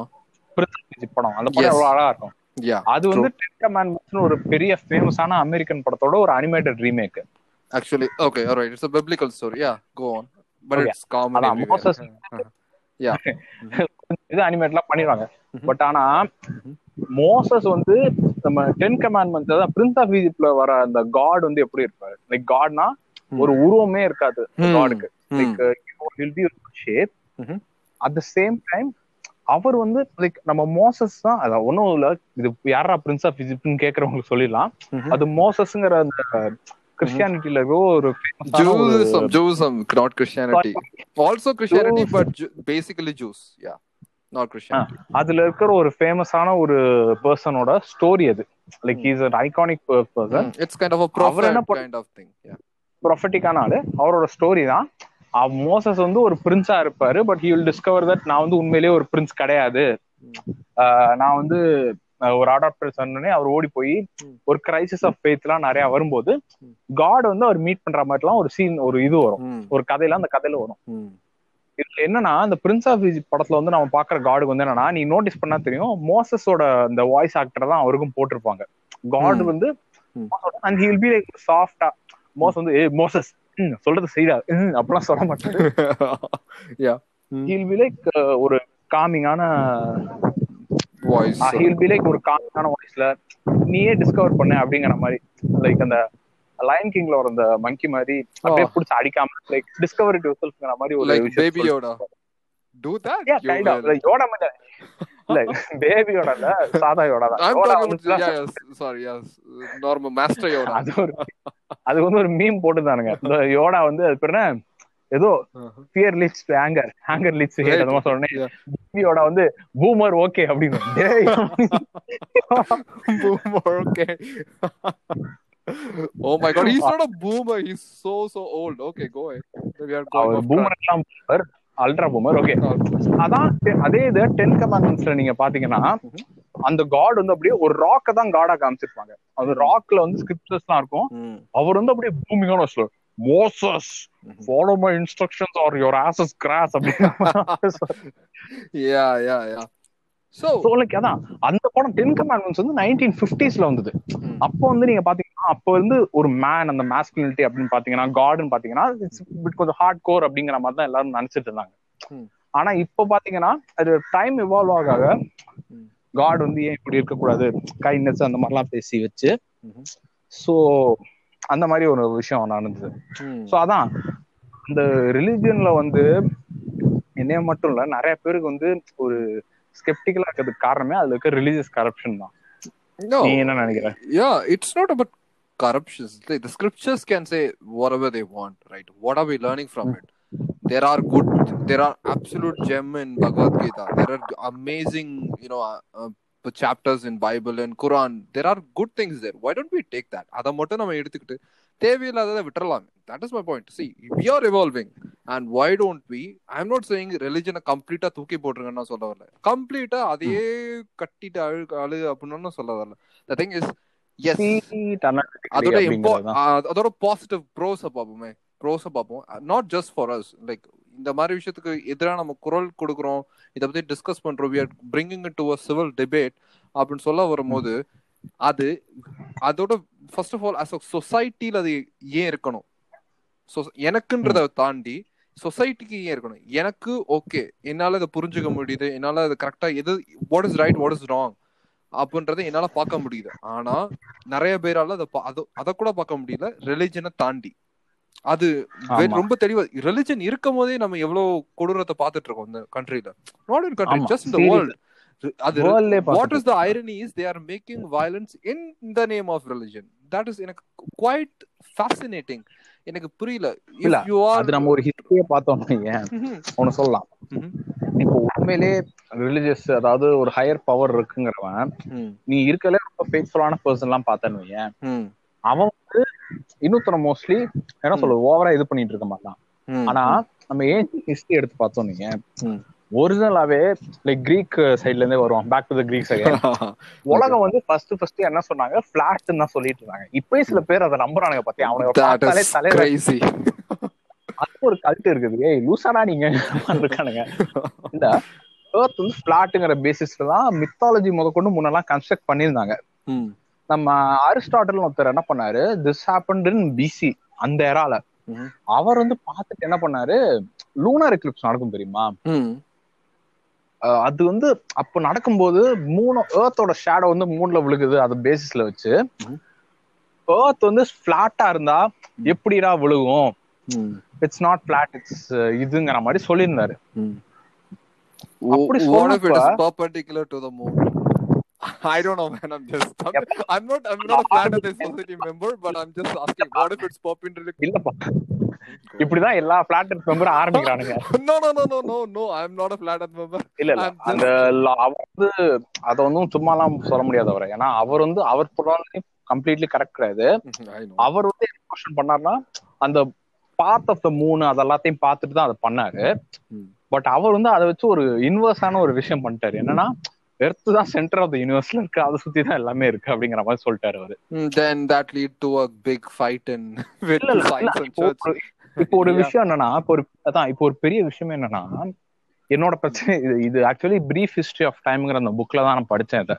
பிரின்ஸ் ஆஃப் இஜிப்ட் படம். அந்த படம். எவ்வளவு அழகா இருக்கும். யா அது வந்து டென் கமாண்ட்மெண்ட்ஸ்னு ஒரு பெரிய ஃபேமஸான அமெரிக்கன் படத்தோட ஒரு animated remake actually okay all right. It's a biblical story. Yeah go yeah. இது அனிமேட்லாம் பண்ணிடுவாங்க. பட் ஆனா மோசஸ் வந்து நம்ம டென் பிரின்ஸ் ஆஃப் ஈஜிப்ட்ல வர அந்த காட் வந்து எப்படி இருப்பாரு? லைக் காட்னா ஒரு உருவமே இருக்காது. காடுக்கு. Like will be shape. At the same time அவர் வந்து லைக் நம்ம மோசஸ் தான் அதான் ஒன்றும் இல்ல இது யாரா பிரின்ஸ் ஆஃப் இஜிப்ட்னு கேக்குறவங்களுக்கு சொல்லிடலாம். அது மோசஸ்ங்கிற அந்த கிறிஸ்டியானிட்டில இருக்க ஒரு not Christianity. Also Christianity, Jews. but Ju- basically Jews. Yeah, not Christianity. அதுல இருக்கிற ஒரு ஃபேமஸான ஒரு பர்சனோட ஸ்டோரி அது like is an iconic person Mm, It's kind of a prophet kind of thing. Yeah. ப்ரொஃபட்டிக்கான ஆளு அவரோட ஸ்டோரி தான் மோசஸ் வந்து ஒரு பிரின்ஸா இருப்பாரு but he will discover that நான் வந்து உண்மையிலேயே ஒரு பிரின்ஸ் கிடையாது ஆஹ் நான் வந்து ஒரு அடாப்டர் சொன்னே அவர் ஓடி போய். ஒரு கிரைசிஸ் ஆஃப் ஃபேத்லாம் நிறைய வரும்போது காட் வந்து அவர் மீட் பண்ற மாதிரிலாம் ஒரு சீன் ஒரு இது வரும் ஒரு கதையில அந்த கதையில வரும் இதுல என்னன்னா இந்த பிரின்ஸ் ஆஃப் ஈஜிப்ட் படத்துல வந்து நம்ம பாக்குற காடுக்கு வந்து என்னன்னா நீ நோட்டீஸ் பண்ணா தெரியும் மோசஸோட அந்த வாய்ஸ் ஆக்டர் தான் அவருக்கும் போட்டிருப்பாங்க காட். வந்து. அண்ட் ஹில் பி லைக் சாஃப்டா மோஸ் வந்து ஏ மோசஸ் சொல்றது செய்தா அப்படிலாம் சொல்ல மாட்டாரு. ஹில் பி லைக் ஒரு காமிங்கான Voice. ஹில் பி லைக் ஒரு காமிங்கான வாய்ஸ்ல நீயே டிஸ்கவர் பண்ண அப்படிங்கிற மாதிரி லைக் அந்த லயன் கிங்ல வர அந்த மங்கி மாதிரி அப்படியே Oh. புடிச்சு அடிக்காம லைக் டிஸ்கவர் இட் யுவர்செல்ஃப்ங்கிற மாதிரி ஒரு Yoda. Do that. Yeah, you kind of. will. Like யோடா மாதிரி இல்ல பேபியோட இல்ல சாதா யோடா தான் I'm யோடா yes, sorry, yes, normal Master Yoda. அது ஒரு அது வந்து ஒரு மீம் போட்டுதானுங்க யோடா வந்து அது பேர் என்ன ஏதோ. Fear leads to anger anger leads to hate. அந்த மாதிரி சொன்னேன். பேபியோட வந்து பூமர் ஓகே அப்படின்னு டேய் boomer, okay. oh my god, he's not a boomer. He's so so old. Okay, go ahead. We are going அவர் பூமர் எல்லாம் பூமர் அல்ட்ரா பூமர் ஓகே. அதான் அதே இது டென் கமாண்ட்மெண்ட்ஸ்ல நீங்க பாத்தீங்கன்னா அந்த காட் வந்து அப்படியே ஒரு ராக்க தான் காடா காமிச்சிருப்பாங்க அந்த ராக்ல வந்து ஸ்கிரிப்டர்ஸ் எல்லாம் இருக்கும். அவர் வந்து அப்படியே பூமிங்கான slow Moses follow my instructions or your ass is grass yeah yeah yeah so So, like, அதான் அந்த படம் டென் கமாண்ட்மெண்ட்ஸ் வந்து நைன்டீன் பிப்டிஸ்ல வந்தது. அப்போ வந்து நீங்க பாத்தீங்கன்னா அப்போ வந்து ஒரு மேன் அந்த மாஸ்குலினிட்டி அப்படின்னு பாத்தீங்கன்னா காட்னு பாத்தீங்கன்னா இட்ஸ் கொஞ்சம் ஹார்ட் கோர் அப்படிங்கிற மாதிரி தான் எல்லாரும் நினைச்சிட்டு இருந்தாங்க. ம். ஆனா இப்போ பாத்தீங்கன்னா அது டைம் இவால்வ் ஆக. காட் வந்து ஏன் இப்படி இருக்கக்கூடாது? கைண்ட்னஸ் அந்த மாதிரிலாம் பேசி வச்சு. ம்ஹும். சோ அந்த மாதிரி ஒரு விஷயம் நடந்தது சோ அதான் அந்த ரிலிஜியன்ல வந்து என்னைய மட்டும் இல்ல நிறைய பேருக்கு வந்து ஒரு ஸ்கெப்டிக்கலா இருக்கிறதுக்கு காரணமே அதுல இருக்க ரிலீஜியஸ் கரப்ஷன் தான். நீ என்ன நினைக்கிற not about corruption. The, the scriptures can say whatever they want, right? What are we learning from it? There are good, there are absolute gem in Bhagavad Gita. There are amazing, you know, uh, uh, chapters in Bible and Quran. There are good things there. Why don't we take that? அதை மட்டும் நம்ம எடுத்துக்கிட்டு தேவையில்லாததை விட்டுறலாம். That is my point see we are evolving and why don't we I am not saying ரிலிஜனை கம்ப்ளீட்டா தூக்கி போட்டுருங்கன்னு நான் சொல்ல வரல. கம்ப்ளீட்டா அதையே கட்டிட்டு அழு அழு அப்படின்னு சொல்ல வரல. த திங் இஸ் எஸ் அதோட அதோட பாசிட்டிவ் ப்ரோஸ பார்ப்போமே. ப்ரோஸ பார்ப்போம். Not just for us like இந்த மாதிரி விஷயத்துக்கு எதிராக நம்ம குரல் கொடுக்குறோம் இதை பத்தி டிஸ்கஸ் பண்றோம். We are bringing to a civil debate அப்படின்னு சொல்ல வரும்போது அது அதோட first of all as a சொசைட்டில அது ஏன் இருக்கணும்? So- எனக்குன்றத தாண்டி சொசைட்டிக்கு ஏன் இருக்கணும்? எனக்கு ஓகே என்னால இதை புரிஞ்சுக்க முடியுது என்னால அது கரெக்டா எது what is right what is wrong அப்படின்றத என்னால பார்க்க முடியுது. ஆனா நிறைய பேரால அதை அது- அதை கூட பார்க்க முடியல ரிலிஜனை தாண்டி. அது. ரொம்ப தெளிவா ரிலிஜன் இருக்கும் போதே நம்ம எவ்வளவு கொடூரத்தை பார்த்துட்டு இருக்கோம் இந்த கண்ட்ரில நாட் இன் கண்ட்ரி. ஜஸ்ட் இந்த. வேர்ல்ட் அது what is the irony is they are making violence in the name of religion that is எனக்கு குவைட் ஃபேசினேட்டிங் எனக்கு புரியல. இல்ல, அது நம்ம ஒரு ஹிஸ்டரியை பார்த்தோம் ஒன்னு சொல்லலாம். இப்போ உண்மையிலே ரிலிஜியஸ் அதாவது ஒரு ஹையர் பவர் இருக்குங்கிறவன் நீ இருக்கல ரொம்ப ஃபேத்ஃபுல்லான பர்சன் எல்லாம் பார்த்தேன்னு அவன் வந்து இன்னொருத்தர மோஸ்ட்லி என்ன சொல்றது ஓவரா இது பண்ணிட்டு இருக்க மாட்டான். ஆனா நம்ம ஏன் ஹிஸ்டரி எடுத்து பார்த்தோம் நீங்க. ஒரிஜினலாவே லைக் கிரீக் சைட்ல இருந்தே வருவான். Back to the Greek side உலகம் வந்து ஃபர்ஸ்ட் ஃபர்ஸ்ட் என்ன சொன்னாங்க? பிளாட்னு தான் சொல்லிட்டு இருந்தாங்க. இப்பயும் சில பேர் அதை நம்புறானுங்க பாத்தியா? அவனுக்கு crazy. அது ஒரு கல்ட் இருக்குது. ஏய் லூசாடா நீங்க. இருக்கானுங்க. இந்த ஏர்த் வந்து பிளாட்டுங்கிற பேசிஸ்ல தான் மித்தாலஜி முதற்கொண்டு முன்னெல்லாம் கன்ஸ்ட்ரக்ட் பண்ணியிருந்தாங்க. நம்ம அரிஸ்டாட்டில் ஒருத்தர் என்ன பண்ணாரு? திஸ் ஹேப்பன்ட் இன் பிசி அந்த எரால. அவர் வந்து பார்த்துட்டு என்ன பண்ணாரு? லூனார் எக்லிப்ஸ் நடக்கும் தெரியுமா? அது வந்து அப்ப நடக்கும்போது மூணு ஏர்த்தோட ஷேடோ வந்து மூணுல விழுகுது அது பேசிஸ்ல வச்சு. ஏர்த் வந்து பிளாட்டா இருந்தா எப்படிடா விழுகும். இட்ஸ் நாட் பிளாட் இட்ஸ் இதுங்கிற மாதிரி சொல்லியிருந்தாரு. அப்படி I don't know, man. I'm just. I'm, I'm not. I'm not a flat earth society member, but I'm just asking. What if it's perpendicular? இல்லப்பா இப்படிதான் எல்லா பிளாட் மெம்பரும் ஆரம்பிக்கிறானுங்க No, no, no, no, no, no. I'm not a flat earth member. இல்ல இல்ல I'm just- அந்த ல- அவர் வந்து அத வந்து சும்மாலாம் சொல்ல முடியாது அவரை ஏன்னா அவர் வந்து அவர் கம்ப்ளீட்லி கரெக்ட் கிடையாது. அவர் வந்து கொஸ்டின் பண்ணாருன்னா அந்த பாத் ஆஃப் த மூணு அது எல்லாத்தையும் பார்த்துட்டு தான் அதை பண்ணாரு. பட் அவர் வந்து அதை வச்சு ஒரு இன்வர்ஸான ஒரு விஷயம் பண்ணிட்டாரு என்னன்னா எர்த் தான் சென்டர் ஆஃப் த யூனிவர்ஸ்ல இருக்கு அதை சுத்தி தான் எல்லாமே இருக்கு அப்படிங்கிற மாதிரி சொல்லிட்டாரு அவரு Then that lead to a big fight in with இல்ல இல்ல, இல்ல science and இப்போ. ஒரு-. விஷயம் என்னன்னா இப்போ ஒரு அதான் இப்போ ஒரு பெரிய விஷயம் என்னன்னா என்னோட பிரச்சனை இது இது ஆக்சுவலி பிரீஃப் ஹிஸ்டரி ஆஃப் டைம்ங்கிற அந்த புக்ல தான் நான் படிச்சேன் இதை.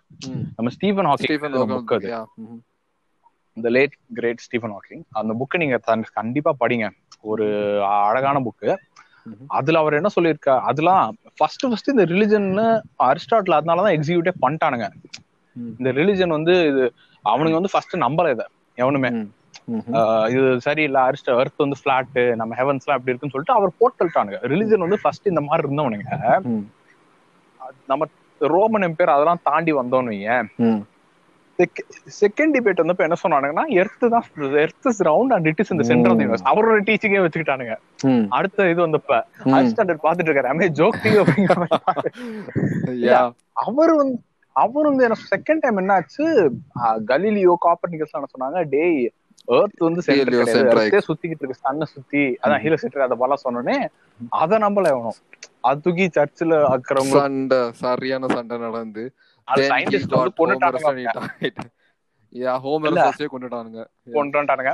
நம்ம Stephen Stephen Hawking Hawking. Book அது. இந்த லேட் கிரேட் ஸ்டீஃபன் ஹாக்கிங் அந்த புக்கை நீங்க தன்- கண்டிப்பா படிங்க ஒரு அழகான புக்கு Mhm. அதுல அவர் என்ன சொல்லியிருக்கா அதெல்லாம் ஃபர்ஸ்ட் ஃபர்ஸ்ட் இந்த ரிலிஜன்னு அரிஸ்டாட்டில் அதனாலதான் எக்ஸிக்யூட்டே பண்ணிட்டானுங்க. இந்த ரிலிஜன் வந்து இது அவனுங்க வந்து ஃபர்ஸ்ட் நம்பல இதை எவனுமே. இது சரியில்லை அரிஸ்ட எர்த் வந்து பிளாட் நம்ம ஹெவன்ஸ் எல்லாம் எப்படி இருக்குன்னு சொல்லிட்டு அவர் போட்டுட்டானுங்க. ரிலிஜன் வந்து ஃபர்ஸ்ட் இந்த மாதிரி இருந்தவனுங்க. நம்ம ரோமன் எம்பையர் அதெல்லாம் தாண்டி வந்தோன்னு Mm. செகண்ட் டிபேட் வந்தப்ப என்ன சொன்னானுங்கன்னா எர்த் தான் earth is round and it is இந்த சென்டர் ஆஃப் யூனிவர்ஸ் அவரோட டீச்சிங்கே வச்சுக்கிட்டானுங்க. அடுத்த இது வந்தப்ப Mm. அரிஸ்டாண்டர் பாத்துட்டு இருக்காரு. அமே ஜோக் டீ அப்படிங்கிற. அவர் வந்து அவர் வந்து என்ன செகண்ட் டைம் என்னாச்சு? கலீலியோ காப்பர்னிகஸ் என்ன சொன்னாங்க? டேய் எர்த் வந்து ஏ சுத்திக்கிட்டு இருக்கு. சன்ன சுத்தி. அதான் ஹீரோ சென்டர் அதை போல சொன்னோடனே அத நம்பல அது தூக்கி சர்ச்சில் இருக்கிறவங்க சரியான சண்டை நடந்து. அது சயின்டிஸ்ட் வந்து கொண்டுட்டானுங்க. கொண்டுட்டானுங்க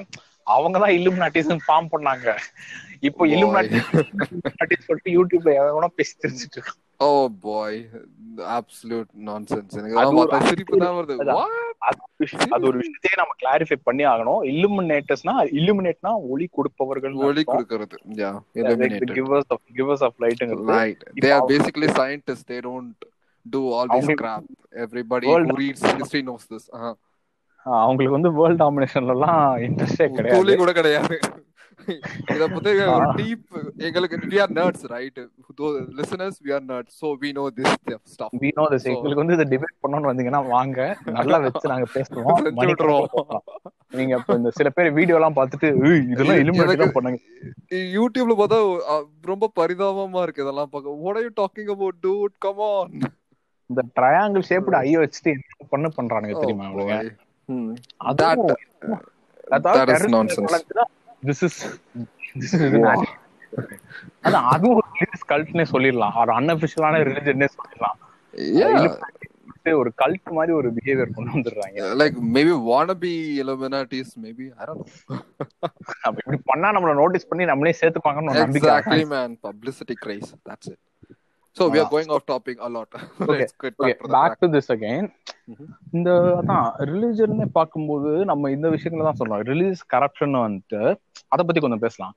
அவங்க தான் இல்லுமினாட்டிஸ் ஃபார்ம் பண்ணாங்க. இப்போ இல்லுமினாட்டிஸ் சொல்லிட்டு யூடியூப்ல எவனோ பேசி தெரிஞ்சுட்டு இருக்கான். ஓ பாய் அப்சல்யூட் நான்சென்ஸ் எனக்கு சிரிப்பு தான் வருது? அது ஒரு விஷயத்தையே நம்ம கிளாரிஃபை பண்ணி ஆகணும். இல்லுமினேட்டர்ஸ்னா இல்லுமினேட்னா ஒளி கொடுப்பவர்கள் ஒளி கொடுக்கறது. Yeah givers of givers of they are basically scientists. They don't do all this அவங்களுக்கு- crap. Everybody World- who reads history knows this. Uh அவங்களுக்கு வந்து வேர்ல்ட் டாமினேஷன்ல எல்லாம் இன்ட்ரெஸ்டே கிடையாது. கூட கிடையாது. இத பத்தி ஒரு டீப் எங்களுக்கு are nerds right? Those listeners we are nerds. So we know this stuff. We know this. So- எங்களுக்கு வந்து இதை டிபேட் பண்ணணும்னு வந்தீங்கன்னா வாங்க. நல்லா வச்சு நாங்க பேசுவோம். பேசலாம். நீங்க இப்ப இந்த சில பேர் வீடியோ எல்லாம் பார்த்துட்டு "ஏய், இதெல்லாம் தான் பண்ணாங்க. யூடியூப்ல பார்த்தா ரொம்ப பரிதாபமா இருக்கு இதெல்லாம் பார்க்க. What are you talking about dude? Come on. இந்த ட்ரையாங்கிள் ஷேப்டு ஐய வச்சுட்டு என்ன பண்ண பண்றானுங்க தெரியுமா. Hmm. அதுவும் ஒரு ரிலீஜியஸ் கல்ட்னே சொல்லிடலாம். ஒரு அன்அபிஷியலான ரிலிஜன்னே சொல்லிடலாம். ஒரு கல்ட் மாதிரி ஒரு பிஹேவியர் கொண்டு வந்துடுறாங்க. Maybe i don't know. அப்ப இப்படி பண்ணா நம்மள நோட்டீஸ் பண்ணி நம்மளே சேர்த்துப்பாங்கன்னு man. Publicity craze. That's it so we are going off topic a lot Okay, let's get okay back to the back. To this again. இந்த அதான் ரிலிஜன் பார்க்கும்போது நம்ம இந்த விஷயங்கள தான் சொல்றோம் ரிலீஜியஸ் கரப்ஷன் வந்துட்டு அத பத்தி கொஞ்சம் பேசலாம்.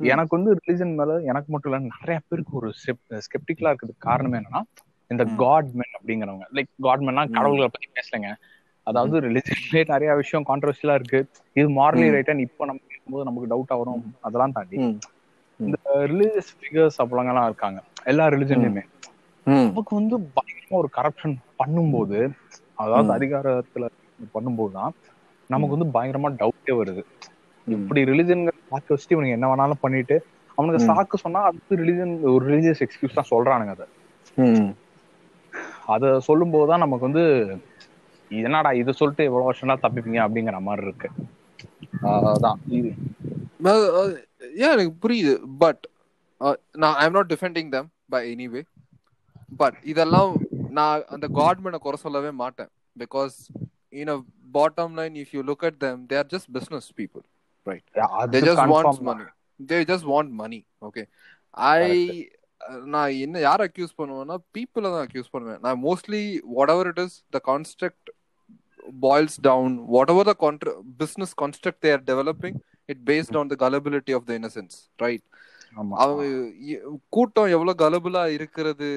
எனக்கு வந்து ரிலிஜன் மேல எனக்கு மட்டும் இல்ல நிறைய பேருக்கு ஒரு ஸ்கெப்டிக்கலா இருக்கிறதுக்கு காரணம் என்னன்னா இந்த ம். காட் மென் அப்படிங்கிறவங்க லைக் காட் மென்னா ம். கடவுள்களை பத்தி பேசலைங்க அதாவது ரிலிஜன்லயே நிறைய விஷயம் கான்ட்ரவர்சியலா இருக்கு இது மாரலி ம். ரைட்டன் இப்போ நம்ம கேட்கும்போது நமக்கு டவுட்டா வரும் அதெல்லாம் தாண்டி ம். ரிலீஜியஸ் ஃபிகர்ஸ் அப்படிலாம் இருக்காங்க எல்லா ரிலிஜன்லயுமே. நமக்கு வந்து பயங்கரமா ஒரு கரப்ஷன் பண்ணும்போது அதாவது. அதிகாரத்துல பண்ணும்போது தான் நமக்கு வந்து பயங்கரமா டவுட்டே வருது. இப்படி ரிலிஜன் சாக்கு வச்சுட்டு இவனுங்க என்ன வேணாலும் பண்ணிட்டு அவனுக்கு. சாக்கு சொன்னா அதுக்கு ரிலிஜன் ஒரு ரிலீஜியஸ் எக்ஸ்கியூஸ் தான் சொல்றானுங்க அதை. அதை சொல்லும் போதுதான் நமக்கு வந்து என்னடா இது சொல்லிட்டு எவ்வளவு வருஷம்னா தப்பிப்பீங்க அப்படிங்கிற மாதிரி இருக்கு அதான் இது yeah எனக்கு புரியுது பட் நான் I am not defending them by any way but இதெல்லாம் நான் அந்த காட்மேனை குறை சொல்லவே மாட்டேன். Because in a bottom line if you look at them they are just business people they அது just want confirm தான். money they just want money okay? I நான் என்ன யார் அக்யூஸ் பண்ணுவேன்னா பீப்புளை தான் அக்யூஸ் பண்ணுவேன். நான் mostly whatever it is the construct boils down whatever the business construct they're developing it based on the culpability of the innocence right ஆமா அவங்க கூட்டம் எவ்வளவு கலபிளா இருக்கிறது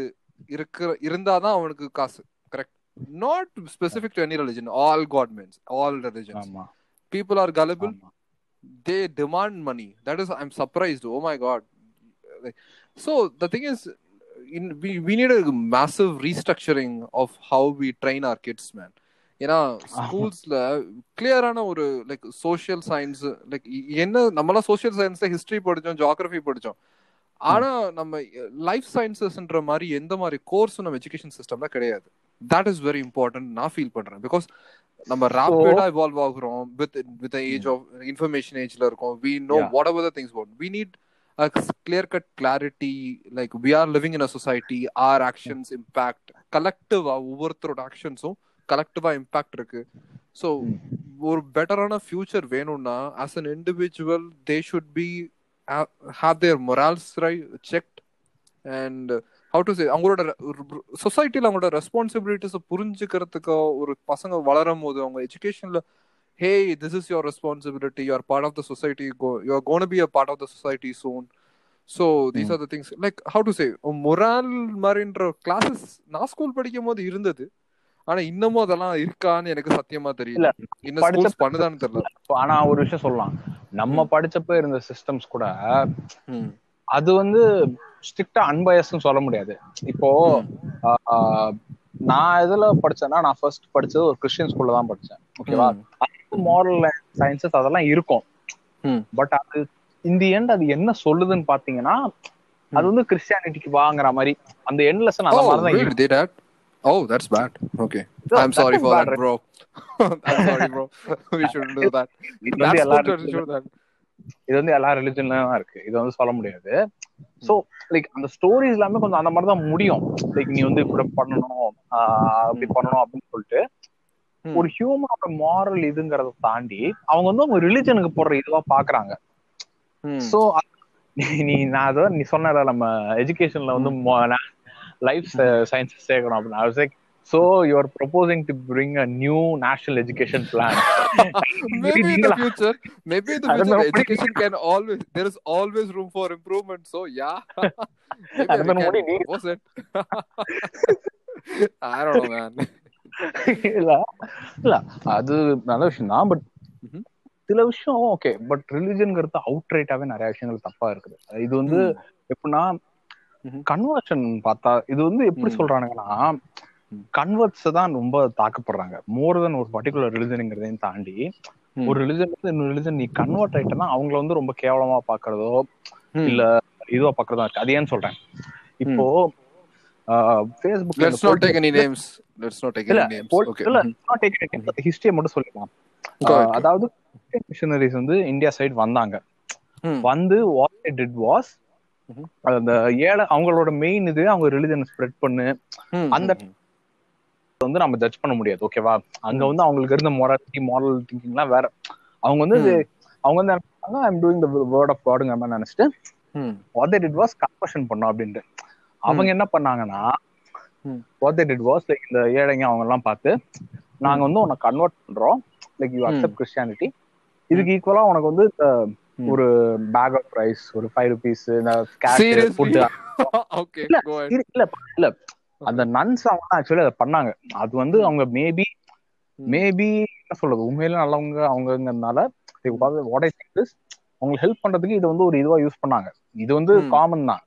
இருக்கிற இருந்தாதான் அவனுக்கு காசு correct not specific to any religion all godmens all religions people are they demand money that is i'm surprised oh my god Like, so the thing is in we, we need a massive restructuring of how we train our kids man ஏன்னா ஸ்கூல்ஸ்ல கிளியரான ஒரு like social science like என்ன நம்மளாம் social சயின்ஸ்ல history படிச்சோம் geography படிச்சோம். ஆனா நம்ம லைஃப் சயின்சஸ்ன்ற மாதிரி எந்த மாதிரி கோர்ஸ் நம்ம எஜுகேஷன் சிஸ்டம்ல கிடையாது. தட் இஸ் வெரி இம்பார்ட்டன்ட் நான் ஃபீல் பண்றேன். பிகாஸ் நம்ம ரேபிடா evolve ஆகுறோம். With with age of information ஏஜ்ல இருக்கோம். We know. Whatever the things what we need clear cut clarity like we are living in a society our actions impact கலெக்டிவா ஒவ்வொருத்தரோட ஆக்ஷன்ஸும் கலெக்டிவா impact இருக்கு. So ஒரு பெட்டரான future வேணும்னா as an individual they should be have their morals checked and how to say அவங்களோட சொசைட்டில அவங்களோட ரெஸ்பான்சிபிலிட்டிஸை புரிஞ்சுக்கிறதுக்கு ஒரு பசங்க வளரும் போது அவங்க எஜுகேஷன்ல hey this is your responsibility you are part of the society you are gonna be a part of the society soon so these are the things like how to say moral மாதிரின்ற classes நான் school படிக்கும் போது இருந்தது. ஆனா இன்னமும் அதெல்லாம் இருக்கான்னு எனக்கு சத்தியமா தெரியல. இன்னும் ஸ்கூல்ஸ் பண்ணுதான்னு தெரியல. ஆனா ஒரு விஷயம் சொல்லலாம். நம்ம படிச்சப்ப இருந்த சிஸ்டம்ஸ் கூட. அது வந்து ஸ்ட்ரிக்டா அன்பயஸ்னு சொல்ல முடியாது. இப்போ நான் எதுல படிச்சேன்னா நான் ஃபர்ஸ்ட் படிச்சது ஒரு கிறிஸ்டியன் ஸ்கூல்ல தான் படிச்சேன். ஓகேவா மாரல் சயின்சஸ் அதெல்லாம் இருக்கும். பட் அது இந்த எண்ட் அது என்ன சொல்லுதுன்னு பாத்தீங்கன்னா அது வந்து கிறிஸ்டியானிட்டிக்கு வாங்குற மாதிரி. அந்த எண்ட் லெசன் அந்த மாதிரி தான் Oh, that's bad. Okay. No, I'm sorry for that, bro. I'm sorry, bro. we shouldn't do that. இது வந்து That's do that. இது வந்து எல்லா ரிலிஜன்லயும் இருக்கு இது வந்து சொல்ல முடியாது சோ லைக் அந்த ஸ்டோரிஸ் எல்லாமே கொஞ்சம் அந்த மாதிரி தான் முடியும் லைக் நீ வந்து இப்படி பண்ணணும் அப்படி பண்ணணும் அப்படின்னு சொல்லிட்டு ஒரு ஹியூமனோட மாரல் இதுங்கறத தாண்டி அவங்க வந்து அவங்க ரிலிஜனுக்கு போடுற இதுவா பாக்குறாங்க சோ நீ நான் அதான் நீ சொன்னல நம்ம எஜுகேஷன்ல வந்து லைஃப் சயின்ஸ் சேர்க்கணும் அப்படின்னு நீங்களா- future maybe in the I don't future know. education can always there is always room for improvement so yeah maybe I don't we know what can it is. propose it I don't know man இல்ல இல்ல அது நல்ல விஷயம் தான் but Mhm. சில விஷயம் okay but ரிலிஜன்ங்கிறது out ரைட்டாவே நிறைய விஷயங்கள் தப்பா இருக்குது இது வந்து எப்படின்னா Mhm. கன்வர்ஷன் பார்த்தா இது வந்து எப்படி. சொல்றானுங்கன்னா. கன்வெர்ட்ஸ் தான் ரொம்ப தாக்கப்படுறாங்க மோர் தென் ஒரு பர்டிகுலர் ரிலிஜனுங்கிறதையும் தாண்டி. ஒரு ரிலிஜன் இன்னொரு ரிலிஜன் நீ கன்வெர்ட் ஆயிட்டனா அவங்கள வந்து ரொம்ப கேவலமா பாக்குறதோ. இல்ல இதுவா பாக்குறதோ இருக்கு அது ஏன்னு சொல்றேன் இப்போ Facebook let's not take any names let's not take இல்ல any names pol- okay இல்ல take any names. ஹிஸ்டரியை மட்டும் ahead. அதாவது மிஷனரிஸ் வந்து இந்தியா சைடு வந்தாங்க. வந்து வாட் டிட் வாஸ். அந்த ஏழை அவங்களோட மெயின் இது அவங்க ரிலிஜன் ஸ்ப்ரெட் பண்ணு. அந்த. வந்து நம்ம ஜட்ஜ் பண்ண முடியாது ஓகேவா அங்க வந்து அவங்களுக்கு இருந்த மொராலிட்டி மாரல் திங்கிங்லாம் வேற. அவங்க வந்து அவங்க வந்து I'm doing the word of காடுங்க மாதிரி நினைச்சிட்டு. வாட் டிட் வாஸ் கன்வர்ஷன் பண்ணோம் அப்படின்ட்டு. அவங்க என்ன பண்ணாங்கன்னா. வாட் டிட் வாஸ் லைக் இந்த ஏழைங்க அவங்க எல்லாம் பார்த்து நாங்க வந்து உன்னை கன்வெர்ட் பண்றோம். லைக் யூ அக்செப்ட் கிறிஸ்டியானிட்டி இதுக்கு ஈக்குவலா உனக்கு வந்து. ஒரு பேக் ஆஃப் ரைஸ் ஒரு ஃபைவ் ருபீஸ்? ஃபுட் இல்ல, இல்ல இல்ல அந்த நன்ஸ் அவங்க ஆக்சுவலி அதை பண்ணாங்க அது வந்து அவங்க மேபி. மேபி என்ன சொல்றது உண்மையில நல்லவங்க இஸ் அவங்களுக்கு ஹெல்ப் பண்றதுக்கு இது வந்து ஒரு இதுவா யூஸ் பண்ணாங்க இது வந்து. காமன் தான்.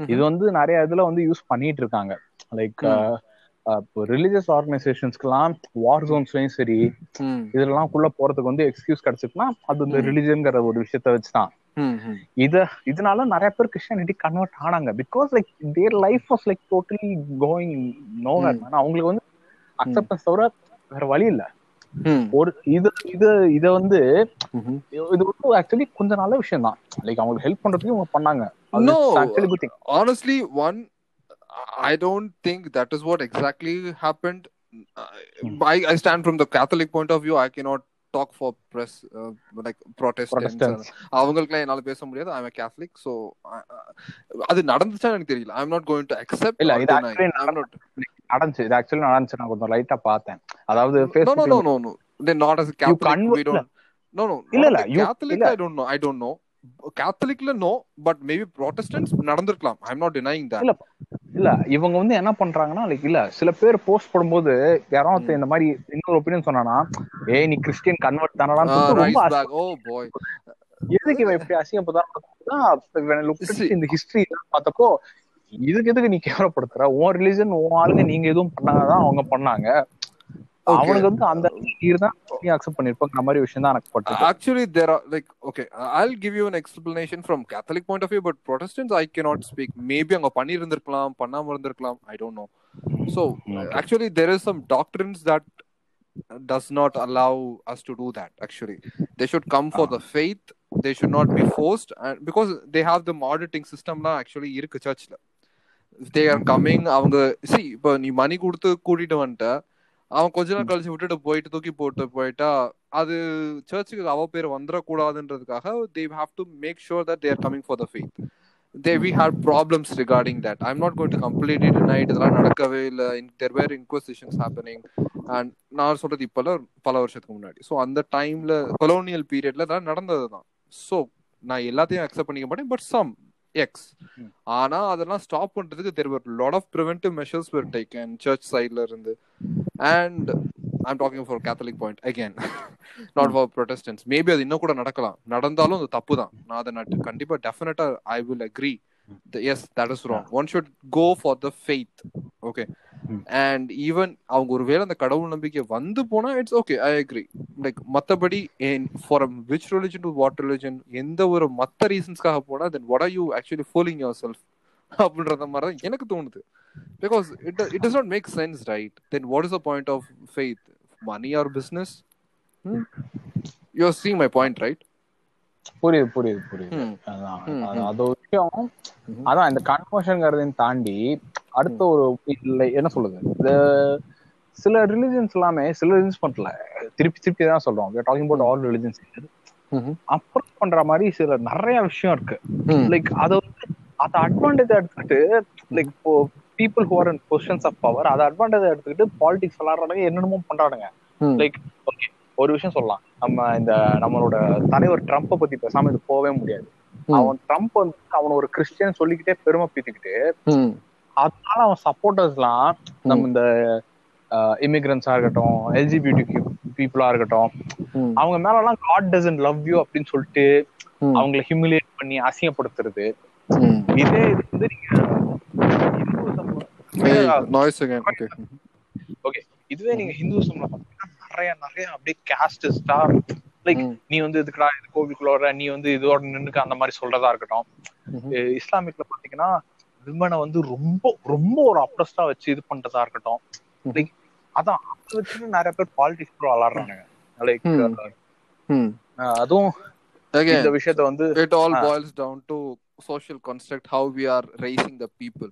இது வந்து நிறைய இதுல வந்து யூஸ் பண்ணிட்டு இருக்காங்க லைக். ரிலிஜியஸ் ஆர்கனைசேஷன்ஸ்க்குலாம் வார் ஜோன்ஸ்லயும் சரி. இதெல்லாம் குள்ள போறதுக்கு வந்து எக்ஸ்கியூஸ் கிடைச்சிட்டுனா அது இந்த. ரிலிஜன்ங்கிற ஒரு விஷயத்த வச்சுதான். இத இதனால நிறைய பேர் கிறிஸ்டியானிட்டி கன்வெர்ட் ஆனாங்க because like their life was like totally going nowhere. அவங்களுக்கு வந்து அக்செப்டன்ஸ் தவிர வேற வழி இல்ல. ஒரு இது இது இத வந்து. இது வந்து ஆக்சுவலி கொஞ்சம் நல்ல விஷயம் தான் லைக் அவங்களுக்கு ஹெல்ப் பண்றதுக்கு இவங்க பண்ணாங்க No. Actually good thing honestly one i don't think that is what exactly happened Hmm. I, I stand from the catholic point of view i cannot talk for press uh, like protestants Protestants. அவங்களுக்குலாம் என்னால பேச முடியாது I M Catholic so அது நடந்துச்சா எனக்கு தெரியல I am not going to accept இல்ல, இது நடந்து- நடந்துச்சு இது ஆக்சுவலி நடந்துச்சு நான் கொஞ்சம் லைட்டா பார்த்தேன் அதாவது no no Facebook no no no then not as a catholic convert- we don't no no இல்ல, இல்ல, as a you- catholic இல்ல. i don't கேத்தலிக்ல நோ பட் மேபி ப்ராட்டஸ்டன்ஸ் நடந்திருக்கலாம். I am not denying that இல்ல இல்ல இவங்க வந்து என்ன பண்றாங்கன்னா லைக் இல்ல சில பேர் போஸ்ட் போடும்போது யாராவது இந்த மாதிரி இன்னொரு ஒப்பீனியன் சொன்னானா ஏய் நீ கிறிஸ்டியன் கன்வெர்ட் தானடான்னு சொல்லிட்டு ரொம்ப ஓ பாய் எதுக்கு இவன் இப்படி அசிங்கப்பதான் See. இந்த ஹிஸ்டரி பார்த்தப்போ இதுக்கு எதுக்கு நீ கேவலப்படுத்துற? உன் ரிலிஜன் உன் ஆளுங்க நீங்க எதுவும் பண்ணாதான் அவங்க பண்ணாங்க. அவனுக்கு வந்து அந்த நீர் தான் நீ அக்செப்ட் பண்ணிருப்பாங்க மாதிரி விஷயம் தான் எனக்கு பட்டு actually there are like okay i'll give you an explanation from catholic point of view but protestants i cannot speak maybe அங்க பண்ணி இருந்திருக்கலாம் பண்ணாம இருந்திருக்கலாம் i don't know so Okay. actually there is some doctrines that does not allow us to do that actually they should come for the faith they should not be forced and because they have the auditing system actually இருக்கு சர்ச்ல they are coming அவங்க see இப்போ நீ மணி கொடுத்து கூட்டிட்டு வந்துட்ட அவன் கொஞ்ச நாள் கழிச்சு விட்டுட்டு போயிட்டு தூக்கி போட்டு போயிட்டா அது சர்ச்சுக்கு அவ பேர் வந்துடக்கூடாதுன்றதுக்காக they have to make sure that they're coming for the faith they we have problems regarding that I'm not going to completely denied இதெல்லாம் நடக்கவே இல்லை. There were inquisitions happening and நான் சொல்றது இப்போல பல வருஷத்துக்கு முன்னாடி. ஸோ அந்த டைம்ல கொலோனியல் பீரியட்ல இதெல்லாம் நடந்தது தான். ஸோ நான் எல்லாத்தையும் அக்செப்ட் பண்ணிக்க மாட்டேன் பட் சம் எக்ஸ் ஆனா அதெல்லாம் ஸ்டாப் பண்றதுக்கு there were lot of preventive measures were taken church சைட்ல இருந்து. And I'm talking for Catholic point again not for Protestants maybe அது இன்னும் கூட நடக்கலாம். நடந்தாலும் அது தப்பு தான். நான் அதை நட்டு கண்டிப்பா டெஃபினட்டா I will agree yes that is wrong one should go for the faith okay and even அவங்க ஒருவேளை அந்த கடவுள் நம்பிக்கை வந்து போனா it's okay I agree like மத்தபடி for which religion to what religion எந்த ஒரு மத்த ரீசன்ஸ்க்காக போனா then what are you actually fooling yourself அப்படின்றத மாதிரி தான் எனக்கு தோணுது. Because it it does not make sense right then what is the point of faith money or business you are seeing my point right புரியுது புரியுது புரியுது. ம். அதான் ம், அது- விஷயம். அதான் இந்த கன்வர்ஷன்ங்கிறதையும் தாண்டி அடுத்த ஒரு இல்ல என்ன சொல்லுது இந்த சில ரிலிஜன்ஸ் எல்லாமே சில ரிலிஜன்ஸ் பண்ணல. திருப்பி திருப்பி தான் சொல்றோம். Talking about all religions. அப்புறம் பண்ற மாதிரி சில நிறைய விஷயம் இருக்கு. லைக் அதை அதை அட்வான்டேஜ் எடுத்துக்கிட்டு லைக் இப்போ people who are in positions of power அதை அட்வான்டேஜ் எடுத்துக்கிட்டு பாலிடிக்ஸ் விளாடுறாங்க என்னென்னமோ பண்றானுங்க. லைக் ஓகே ஒரு விஷயம் சொல்லலாம் நம்ம இந்த நம்மளோட தலைவர் ட்ரம்ப்பை பத்தி பேசாம இது போகவே முடியாது. அவன் ட்ரம்ப் வந்து அவன் ஒரு கிறிஸ்டியன் சொல்லிக்கிட்டே பெருமை பீத்திக்கிட்டு. அதனால அவன் சப்போர்ட்டர்ஸ்லாம் நம்ம இந்த இமிகிரன்ஸா இருக்கட்டும் எல்ஜிபிடி பீப்புளா இருக்கட்டும். அவங்க மேல எல்லாம் காட் டசன்ட் லவ் யூ அப்படின்னு சொல்லிட்டு. அவங்கள ஹியூமிலேட் பண்ணி அசிங்கப்படுத்துறது. இதே இது வந்து நீங்க ஹிந்துசம். ஓகே இதுவே நீங்க ஹிந்துசம்ல நிறைய நிறைய அப்படியே கேஸ்டிஸ்டா லைக் ம். நீ வந்து இதுக்குடா இது கோவிலுக்குள்ள நீ வந்து இதோட நின்னுக்க அந்த மாதிரி சொல்றதா இருக்கட்டும் இஸ்லாமிக்ல பாத்தீங்கன்னா விமனை வந்து ரொம்ப ரொம்ப ஒரு அப்ரஸ்டா வச்சு இது பண்றதா இருக்கட்டும். லைக் அதான் அதை வச்சுட்டு நிறைய பேர் பாலிடிக்ஸ் விளாடுறானுங்க லைக் ம். ம். அதுவும் Again, இந்த விஷயத்த வந்து it all boils down to social construct how we are raising the people.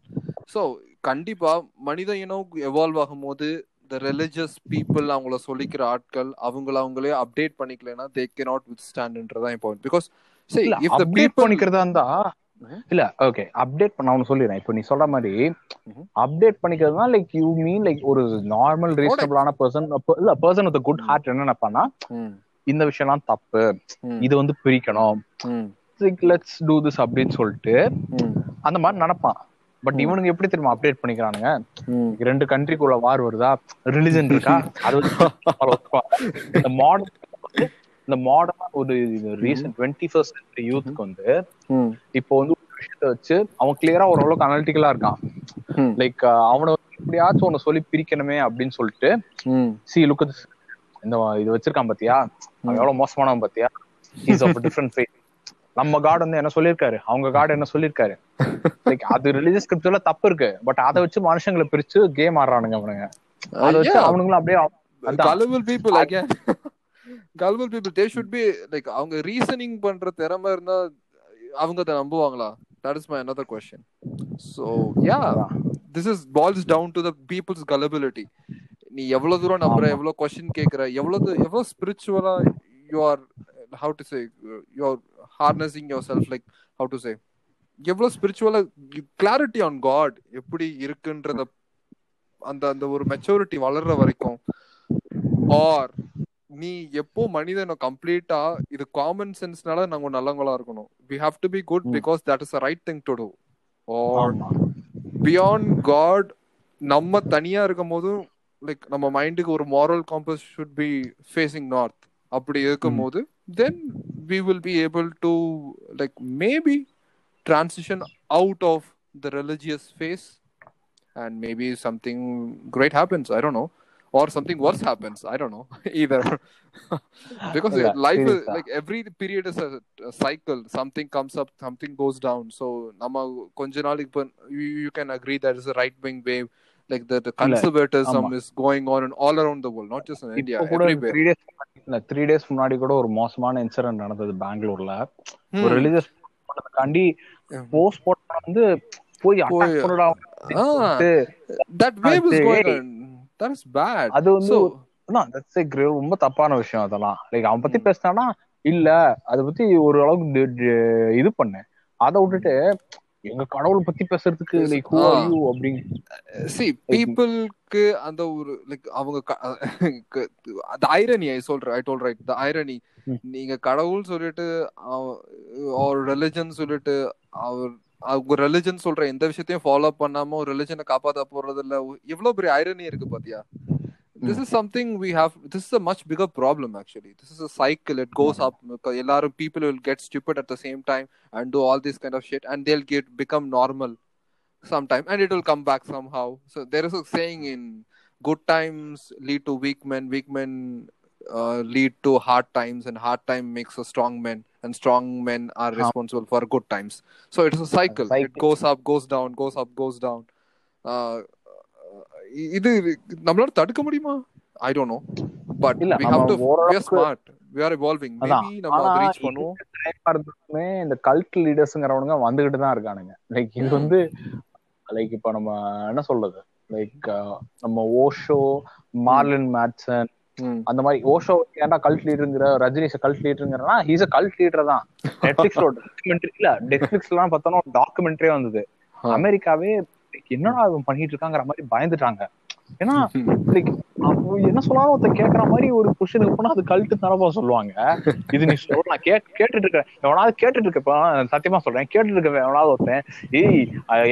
So கண்டிப்பா மனித இனம் எவால்வ் ஆகும்போது the religious people அவங்கள சொல்லிக்கிற ஆட்கள் அவங்கள அவங்களே அப்டேட் பண்ணிக்கலனா they cannot withstand ன்றதான் important because see இல்ல if the அப்டேட் people பண்ணிக்கிறதா இருந்தா. இல்ல ஓகே அப்டேட் பண்ண அவனு சொல்லிடுறேன். இப்போ நீ சொல்ற மாதிரி. அப்டேட் பண்ணிக்கிறதுனா லைக் யூ மீன் லைக் ஒரு நார்மல் ரீசனபிளான பர்சன் இல்ல பர்சன் வித் குட் ஹார்ட் என்ன நினைப்பான்னா ம், இந்த விஷயம்லாம் தப்பு. இது வந்து பிரிக்கணும். ம், லெட்ஸ் டூ திஸ் அப்படின்னு சொல்லிட்டு அந்த மாதிரி நினைப்பான். பட் இவனுங்க எப்படி தெரியுமா அப்டேட் பண்ணிக்கிறானுங்க. ரெண்டு கண்ட்ரிக்குள்ள வார் வருதா? ரிலிஜன் இருக்கா? அது. இந்த மாடர்ன் இந்த மாடர்ன் ஒரு ரீசன்ட் டுவெண்ட்டி ஃபர்ஸ்ட் சென்ச்சுரி யூத்துக்கு வந்து இப்போ வந்து ஒரு விஷயத்த வச்சு அவன் கிளியரா ஓரளவுக்கு அனாலிட்டிக்கலா இருக்கான். லைக் அவனை எப்படியாச்சும் ஒன்னு சொல்லி பிரிக்கணுமே அப்படின்னு சொல்லிட்டு சி லுக் இந்த இது வச்சிருக்கான் பாத்தியா? எவ்வளவு மோசமானவன் பாத்தியா? இஸ் ஆஃப் டிஃபரெண்ட் ஃபேஸ் நம்ம காட் வந்து என்ன சொல்லியிருக்காரு? அவங்க காட் என்ன சொல்லியிருக்காரு? லைக் அது ரிலீஜியஸ் ஸ்கிரிப்ட்ல தப்பு இருக்கு. பட் அதை வச்சு மனுஷங்களை பிரிச்சு கேம் ஆடுறானுங்க அவனுங்க. அதை வச்சு. அவனுங்களும் அப்படியே gullible people again. Gullible people they should be like அவங்க ரீசனிங் பண்ற திறமை இருந்தா அவங்க அதை நம்புவாங்களா is my another question. So yeah. அதான். this is boils down to the people's gullibility. நீ எவ்வளவு தூரம் நம்புற. எவ்வளவு கொஸ்டின் கேக்குற எவ்வளவு எவ்வளவு ஸ்பிரிச்சுவலா you are how to say you are harnessing yourself like how to say எவ்வளவு ஸ்பிரிச்சுவலா கிளாரிட்டி ஆன் காட் எப்படி இருக்குன்றத அந்த அந்த ஒரு மெச்சூரிட்டி வளர்ற வரைக்கும் ஆர் நீ எப்போ மனிதனை கம்ப்ளீட்டா இது காமன் சென்ஸ்னால நாங்க நல்லவங்களா இருக்கணும் we have to be good. Because that is right thing to do or. Beyond god நம்ம தனியா இருக்கும் போதும் லைக் நம்ம மைண்டுக்கு ஒரு moral compass should be facing north அப்படி இருக்கும் போது then we will be able to like maybe transition out of the religious phase and maybe something great happens i don't know or something worse happens i don't know either because Yeah, life is seriously. like every period is a, a cycle something comes up something goes down so நம்ம கொஞ்ச நாளைக்கு இப்போ you, you can agree that is a right wing wave like the, the conservatism ஆமா. is going on in all around the world not just in india இப்போ கூட everywhere. Three days இல்ல three days முன்னாடி கூட ஒரு மோசமான incident நடந்தது பெங்களூர்ல. ஒரு ரிலீஜியஸ் பண்ணதுக்காண்டி. போஸ்ட் போட்டா வந்து போய் அட்டாக் பண்ணடா is அது- going on. That is bad. அது வந்து தட்ஸ் ரொம்ப தப்பான விஷயம் அதெல்லாம். லைக் அவன் பத்தி பேசினானா இல்ல அத பத்தி ஒரு அளவுக்கு இது பண்ணு. அத விட்டுட்டு எங்க கடவுள் பத்தி பேசுறதுக்கு லைக் ஹூ ஆர். யூ அப்படிங்க சி பீப்புளுக்கு அந்த ஒரு லைக் அவங்க அந்த ஐரணி ஐ சொல்றேன் I told right the irony. நீங்க கடவுள் சொல்லிட்டு ஒரு ரிலிஜன் சொல்லிட்டு அவர் அவங்க ரிலிஜன் சொல்ற எந்த விஷயத்தையும் ஃபாலோ பண்ணாம ஒரு ரிலிஜனை காப்பாத்த போறது இல்ல எவ்வளவு பெரிய ஐரணி இருக்கு பாத்தியா this is something we have this is a much bigger problem actually this is a cycle it goes up எல்லாரும் people will get stupid at the same time and do all this kind of shit and they'll get become normal sometime and it will come back somehow so there is a saying in good times lead to weak men weak men uh, lead to hard times and hard time makes a strong men and strong men are responsible for good times so it is a cycle, it cycle. goes up goes down goes up goes down uh, இது நம்மளால தடுக்க முடியுமா? I don't know but இல்ல, we have to we are smart. We are evolving. அதான். maybe நம்ம அதை reach பண்ணுவோம். இருந்துமே இந்த கல்ட் லீடர்ஸ்ங்கிறவனுங்க வந்துகிட்டு தான் இருக்கானுங்க. லைக் இது. வந்து லைக் இப்ப நம்ம என்ன சொல்றது? லைக் நம்ம ஓஷோ மார்லின் மேட்சன். அந்த மாதிரி. ஓஷோ ஏன்டா கல்ட் லீடருங்கிற ரஜினிஷ கல்ட் லீடருங்கிறனா ஹீஸ் அ கல்ட் லீடர் தான். நெட்ஃபிளிக்ஸோட டாக்குமெண்ட்ரி இல்ல நெட்ஃபிளிக்ஸ்ல எல்லாம் பார்த்தோம்னா டாக்குமெண்ட்ரியே வந்தது. அமெரிக்காவே என்னடா அவன் பண்ணிட்டு இருக்காங்கிற மாதிரி பயந்துட்டாங்க. ஏன்னா லைக் என்ன சொன்னாலும் ஒருத்தன் கேக்குற மாதிரி ஒரு கொஸ்டினுக்கு போனா அது கல்ட்டு தரப்பா சொல்லுவாங்க. இது நீ சொல்ல நான் கே கேட்டுட்டு இருக்கேன் எவனாவது கேட்டுட்டு இருக்கப்ப சத்தியமா சொல்றேன். கேட்டுட்டு இருக்க எவனாவது ஒருத்தன் ஏய்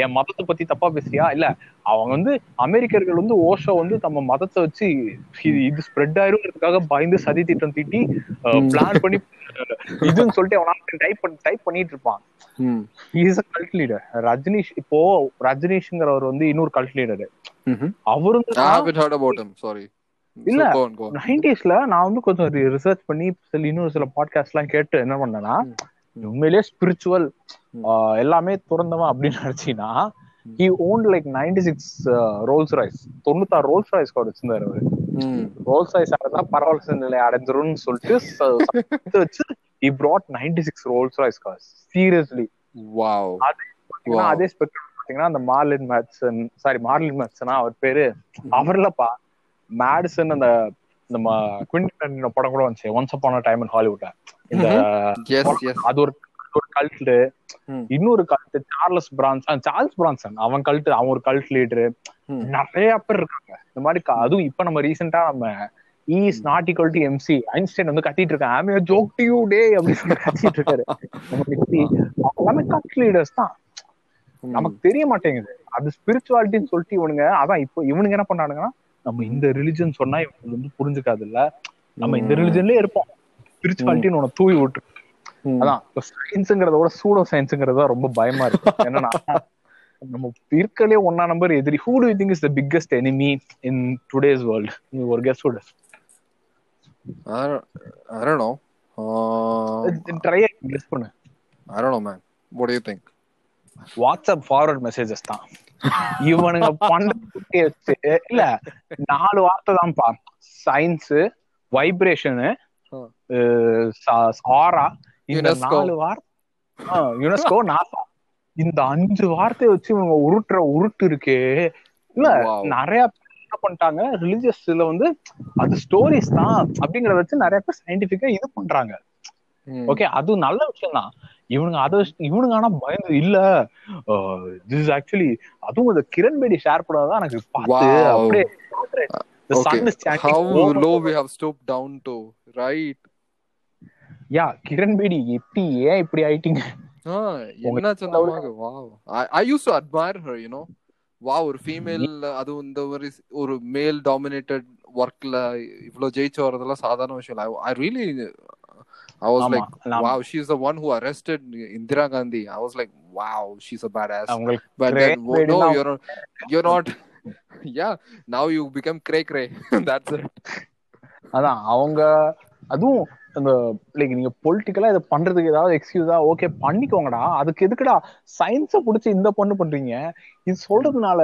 என் மதத்தை பத்தி தப்பா பேசுறியா? இல்ல அவங்க வந்து அமெரிக்கர்கள் வந்து ஓஷோ வந்து தம்ம மதத்தை வச்சு இது இது ஸ்ப்ரெட் ஆயிருங்கிறதுக்காக பயந்து சதி திட்டம் தீட்டி பிளான் பண்ணி இதுன்னு சொல்லிட்டு அவனால டைப் பண்ணி டைப் பண்ணிட்டு இருப்பான். Is a cult leader Rajneesh இப்போ ரஜினிஷ்ங்கிறவர் வந்து இன்னொரு கல்ட் லீடர். அவரும் I haven't heard about him. Sorry. இல்ல. நைன்டிஸ்ல நான் வந்து கொஞ்சம் ரிசர்ச் பண்ணி சில இன்னொரு சில பாட்காஸ்ட் எல்லாம் கேட்டு என்ன பண்ணேன்னா உண்மையிலேயே ஸ்பிரிச்சுவல். எல்லாமே துறந்தவன் அப்படின்னு நினைச்சீங்கன்னா he own like ninety six Rolls Royce தொண்ணூத்தாறு ரோல்ஸ் ராய்ஸ் கார்டு வச்சிருந்தாரு அவரு. ரோல்ஸ் ராய்ஸ் அடைந்தா பரவலச நிலை அடைஞ்சிரும்னு சொல்லிட்டு வச்சு he ninety six Rolls Royce cars seriously Wow. அதே ஸ்பெக்ட்ரம் பாத்தீங்கன்னா அந்த மார்லின் மேட்சன் சாரி மார்லின் மேட்சனா அவர் பேரு அவர்லப்பா. மேடிசன் அந்த நம்ம குவிண்டன் படம் கூட வந்துச்சு. Once upon a time in Hollywood இந்த. அது ஒரு ஒரு கல்ட் ம். இன்னொரு cult Charles Branson Charles Branson அவன் கல்ட் அவன் ஒரு கல்ட் லீடரு. நிறைய பேர் இருக்காங்க. இந்த மாதிரி அதுவும் இப்ப நம்ம ரீசெண்டா நம்ம is not equal to MC Einstein வந்து கத்திட்டு இருக்கான். ஆமே ஜோக் டு யூ டே அப்படின்னு சொல்லி கத்திட்டு இருக்காரு. எல்லாமே கல்ட் லீடர்ஸ் தான். நமக்கு தெரிய மாட்டேங்குது அது ஸ்பிரிச்சுவாலிட்டின்னு சொல்லிட்டு இவனுங்க அதான் இப்போ இவனுங்க என்ன பண்ணானுங்கன்னா நம்ம இந்த ரிலிஜன் சொன்னா இவனுக்கு வந்து புரிஞ்சுக்காது இல்ல நம்ம இந்த. ரிலிஜன்லயே இருப்போம். ஸ்பிரிச்சுவாலிட்டின்னு உன தூவி விட்டு. அதான் சயின்ஸுங்கிறத விட சூடோ சயின்ஸுங்கிறது ரொம்ப பயமா இருக்கு. என்னன்னா நம்ம இருக்கலே ஒன்னா நம்பர் எதிரி. Who do think is the biggest enemy in today's world நீ ஒரு கெஸ்ட் விடு I don't, know. Uh, பண்ணு. I don't know, man. What do you think? WhatsApp forward messages தான். இவனுங்க வச்சு இல்ல நாலு வார்த்தை தான்ப்பா சயின்ஸ் வைப்ரேஷனு சாரா இந்த. நாலு வார்த்தை யுனெஸ்கோ நாசா இந்த அஞ்சு வார்த்தையை வச்சு இவங்க உருட்டுற உருட்டு இருக்கே. இல்ல. நிறைய பேர் என்ன பண்ணிட்டாங்க ரிலிஜியஸ்ல வந்து அது ஸ்டோரிஸ் தான் அப்படிங்கறத வச்சு நிறைய பேர் சயின்டிபிக்கா இது பண்றாங்க. ஓகே அது நல்ல விஷயம் தான் இவனுங்க அதை இவனுங்க ஆனா பயந்து இல்ல திஸ் ஆக்சுவலி அதுவும் இந்த கிரண் பேடி ஷேர் பண்ணதான் எனக்கு பார்த்து. அப்படியே The sun is standing How over- low we have stooped down to, right? யா கிரண் பேடி எப்படி ஏன் இப்படி ஆயிட்டீங்க? என்ன used to admire her you know. Wow ஒரு ஃபீமேல் அதுவும் இந்த ஒரு ஒரு மேல் டாமினேட்டட் ஒர்க்ல இவ்வளவு ஜெயிச்சு வரதெல்லாம் சாதாரண விஷயம் இல்ல. I, I was like நான்- wow she's the one who arrested Indira Gandhi I was like wow she's a badass அவங்களுக்கு but Cray then Cray no now- you're not you're not yeah now you become cray cray that's it அதான் அவங்க அதுவும் அந்த like நீங்க பொலிட்டிக்கலா இதை பண்றதுக்கு ஏதாவது எக்ஸ்கியூஸா okay பண்ணிக்கோங்கடா அதுக்கு எதுக்குடா சயின்ஸ புடிச்சு இந்த பொண்ணு பண்றீங்க இது சொல்றதுனால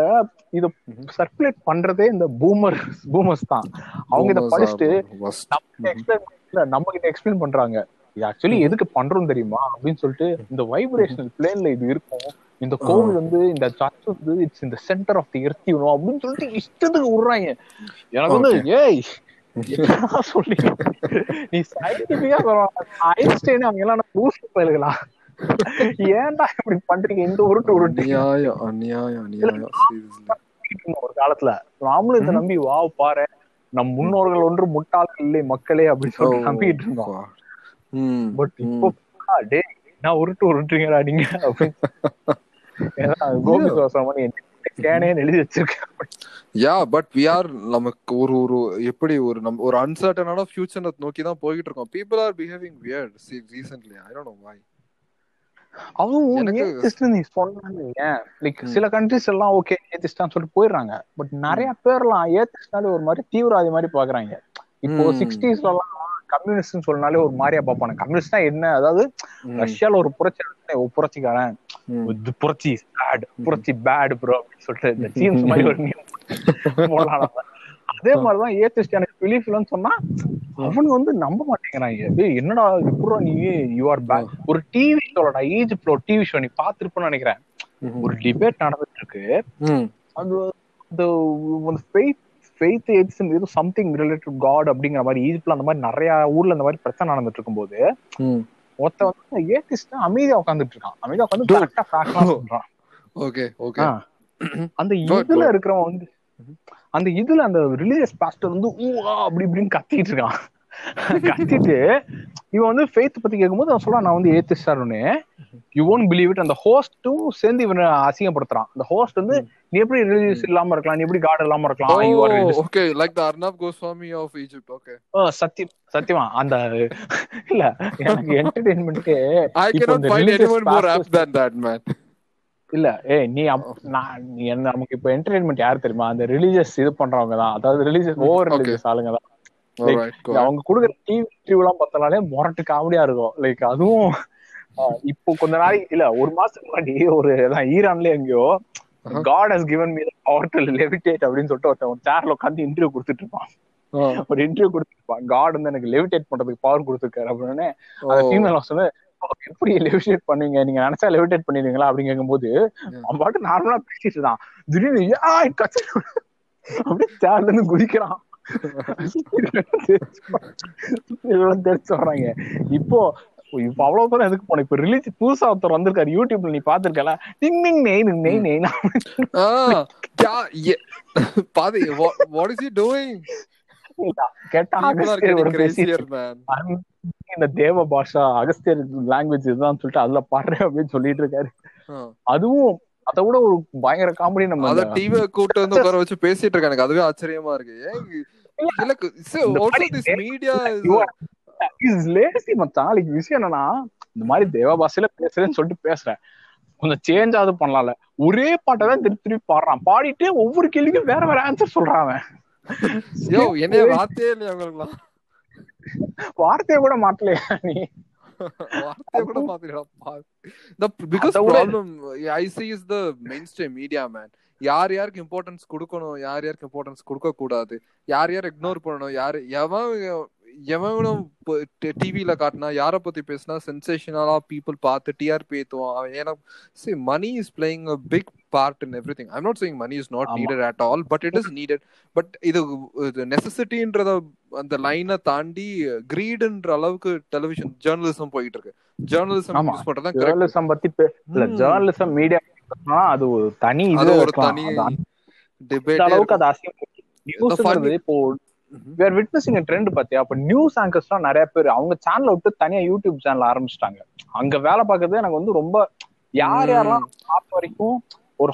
இத Mhm. சர்க்குலேட் பண்றதே இந்த பூமர் பூமர்ஸ் தான் அவங்க இத படிச்சுட்டு இல்ல நம்ம கிட்ட எக்ஸ்பிளைன் பண்றாங்க. இது ஆக்சுவலி எதுக்கு பண்றோம் தெரியுமா? அப்படின்னு சொல்லிட்டு இந்த வைப்ரேஷனல் பிளேன்ல இது இருக்கும். இந்த கோவில் வந்து இந்த சர்ச் வந்து இட்ஸ் இந்த centre of the earth you know அப்படின்னு சொல்லிட்டு இஷ்டத்துக்கு விடுறாங்க. எனக்கு வந்து ஏய் சொல்லி நீ சயின்டிபிக்கா ஐன்ஸ்டைன் அவங்க எல்லாம் லூஸ் பயலுகளா ஏன்டா இப்படி பண்றீங்க? இந்த உருட்டு உருட்டு. அநியாயம் அநியாயம் அநியாயம். ஒரு காலத்துல நாமளும் இதை நம்பி வா பாரு நம் முன்னோர்கள் ஒன்று முட்டாள்கள் இல்லை மக்களே அப்படின்னு சொல்லிட்டு நம்பிட்டு இருந்தோம். பட். இப்போ டே நான் உருட்டு உருட்டுறீங்கடா நீங்க? அப்படின்னு கோபி சுவாசம் கேனேன்னு எழுதி வச்சிருக்கேன் யா பட் வி ஆர் நமக்கு ஒரு ஒரு எப்படி ஒரு நம்ம ஒரு அன்சர்டனான ஃபியூச்சர் நோக்கி தான் போயிட்டு இருக்கோம். People are behaving weird recently I don't know why அதுவும் எனக்கு- ஏத்திஸ்ட் நீ சொன்னாங்க லைக் சில கண்ட்ரிஸ் எல்லாம் ஓகே ஏத்திஸ்டான்னு சொல்லிட்டு போயிடுறாங்க. பட் நிறைய பேர்லாம் ஏத்திஸ்ட்னாலே ஒரு மாதிரி தீவிரவாதி மாதிரி பாக்குறாங்க இப்போ ம். சிக்ஸ்டீஸ்ல எல்லாம் கம்யூனிஸ்ட் சொன்னாலே ஒரு மாதிரியா பார்ப்பாங்க. கம்யூனிஸ்ட்னா என்ன? அதாவது ரஷ்யால ஒரு புரட்சி நடக்குதுன்னா, "ஓ, புரட்சிக்காரன். புரட்சி பேட் புரட்சி பேட் ப்ரோ அப்படின்னு சொல்லிட்டு இந்த ஜீன்ஸ் மாதிரி ஒரு போடலாம். அதே மாதிரிதான் ஏத்திஸ்ட் எனக்கு பிலீஃப் இல்லைன்னு சொன்னா அவனுங்க வந்து நம்ப மாட்டேங்கிறாங்க. என்னடா எப்படா நீ? யூ ஆர் பேட் ஒரு டிவி ஷோலடா ஏஜ் ப்ரோ டிவி ஷோ நீ பாத்திருப்பேன்னு நினைக்கிறேன். ஒரு டிபேட் நடந்துட்டு இருக்கு அது இந்த ஃபெய்த் ஃபெய்த் ஏத்திசம் ஏதோ சம்திங் ரிலேட்டட் காட் அப்படிங்கிற மாதிரி ஈஜிப்ட்ல அந்த மாதிரி நிறைய ஊர்ல இந்த மாதிரி பிரச்சனை நடந்துட்டு இருக்கும்போது ஒருத்த வந்து ஏத்திஸ்ட் அமைதியா உட்காந்துட்டு இருக்கான் அமைதியா உட்காந்து. கரெக்டா ஃபேக்ட்லாம் சொல்றான். Okay okay. அந்த இதுல. இருக்கிறவன் வந்து அந்த இதுல அந்த ரிலீஜியஸ் பாஸ்டர் வந்து ஊவா அப்படி இப்படின்னு கத்திட்டு இருக்கான். கத்திட்டு இவன் வந்து ஃபெய்த் பத்தி கேட்கும்போது அவன் சொல்றான் நான் வந்து ஏத்திஸ்டாருன்னு யூ ஒன்ட் பிலீவ் இட் அந்த ஹோஸ்டும் சேர்ந்து இவனை அசிங்கப்படுத்துறான். அந்த ஹோஸ்ட் வந்து நீ எப்படி ரிலீஜியஸ் இல்லாம இருக்கலாம்? நீ எப்படி காட் இல்லாம இருக்கலாம்? religious. Okay like the Arnab Goswami of Egypt okay ஓ, சத்தியம் சத்தியமா? அந்த இல்ல எனக்கு என்டர்டைன்மெண்ட்டே ஐ இப்போ cannot இந்த find religious anyone more pastors- apt than that man இல்ல ஏய் நீ நான் நமக்கு இப்ப என்டர்டைன்மெண்ட் யார் தெரியுமா? அந்த ரிலீஜியஸ் இது பண்றவங்க தான் அதாவது ரிலீஜியஸ் ஓவர். ரிலீஜியஸ் ஆளுங்க தான் அவங்க கொடுக்குற டிவி இன்டர்வியூ எல்லாம் பார்த்தாலே மொரட்டு காமெடியா இருக்கும். லைக் அதுவும் இப்போ கொஞ்ச நாளைக்கு இல்ல ஒரு மாசத்துக்கு முன்னாடி ஒரு ஈரான்ல எங்கேயோ. God has given me the power to levitate அப்படின்னு சொல்லிட்டு ஒருத்தன் சேர்ல உட்காந்து இன்டர்வியூ கொடுத்துட்டு இருப்பான். ஒரு இன்டர்வியூ கொடுத்துருப்பான் காட் வந்து எனக்கு லெவிடேட் பண்றதுக்கு பவர் கொடுத்துருக்காரு அப்படின்னு அந்த. ஃபீமேல் சொன்ன எப்படி லெவிடேட் பண்ணுவீங்க நீங்க நினைச்சா லெவிடேட் பண்ணிடுவீங்களா? அப்படின்னு கேட்கும்போது அவன் பாட்டு நார்மலா பேசிட்டு இருந்தான் திடீர்னு "யா, கச்சு அப்படியே சேர்ல இருந்து குதிக்கிறான். தெரிச்சு வர்றாங்க இப்போ இப்ப அவ்வளவு தூரம் எதுக்கு போன இப்ப ரிலீஸ் புதுசா ஒருத்தர் வந்திருக்காரு யூடியூப்ல நீ பாத்திருக்கல டிங் டிங் நெய் நெய் நெய் yeah பாதி what is he doing? கேட்டா இந்த தேவ பாஷா அகஸ்தியர் லாங்குவேஜ் இதுதான் சொல்லிட்டு அதுல பாடுறேன் அப்படின்னு சொல்லிட்டு இருக்காரு. அதுவும் அதை விட ஒரு பயங்கர காமெடி நம்ம அத டிவி கூட்டு வந்து உட்கார வச்சு பேசிட்டு இருக்காங்க. எனக்கு அதுவே ஆச்சரியமா இருக்கு. ஏன் is lazy மச்சான். like விஷயம் என்னன்னா இந்த மாதிரி தேவ பாஷையில பேசுறேன்னு சொல்லிட்டு பேசுறேன். கொஞ்சம் சேஞ்ச் ஆகுது பண்ணலாம்ல. ஒரே பாட்டை தான் திருப்பி திருப்பி பாடுறான். பாடிட்டு ஒவ்வொரு கேள்விக்கும் வேற வேற ஆன்சர் சொல்றான் அவன். என்னைய வார்த்தையே இல்லையா வார்த்தையை கூட மாட்டலையா நீ வார்த்தையை கூட பாத்துக்கலாம் the biggest அதை விட- problem i see is the mainstream media man யார் யாருக்கு இம்பார்ட்டன்ஸ் கொடுக்கணும் யார் யாருக்கு இம்பார்ட்டன்ஸ் கொடுக்க கூடாது யார் யார் இக்னோர் பண்ணணும் யார் எவன் எவனும் டிவில காட்டினா யாரை பத்தி பேசினா சென்சேஷனலா பீப்புள் பார்த்து டிஆர்பி ஏத்துவான். அவன் ஏன்னா see money is playing a big part in everything I'm not saying money is not. Needed at all but it is needed but இது நெசசிட்டின்றத அந்த லைனை தாண்டி கிரீடுன்ற அளவுக்கு டெலிவிஷன் ஜேர்னலிசம் போயிட்டு இருக்கு ஜேர்னலிசம். யூஸ் பண்றதா ஜேர்னலிசம் பத்தி இல்ல ஜேர்னலிசம் மீடியா அது ஒரு தனி இது ஒரு தனி டிபேட் அளவுக்கு அது அசிங்கம் இப்போ வேர் விட்னஸிங் ட்ரெண்ட் பாத்தியா? அப்ப நியூஸ் ஆங்கர்ஸ்லாம் நிறைய பேர் அவங்க சேனலை விட்டு தனியா யூடியூப் சேனல் ஆரம்பிச்சிட்டாங்க. அங்க வேலை பார்க்கறது எனக்கு வந்து ரொம்ப யார் யாரெல்லாம் பார்த்த வரைக்கும் ஒரு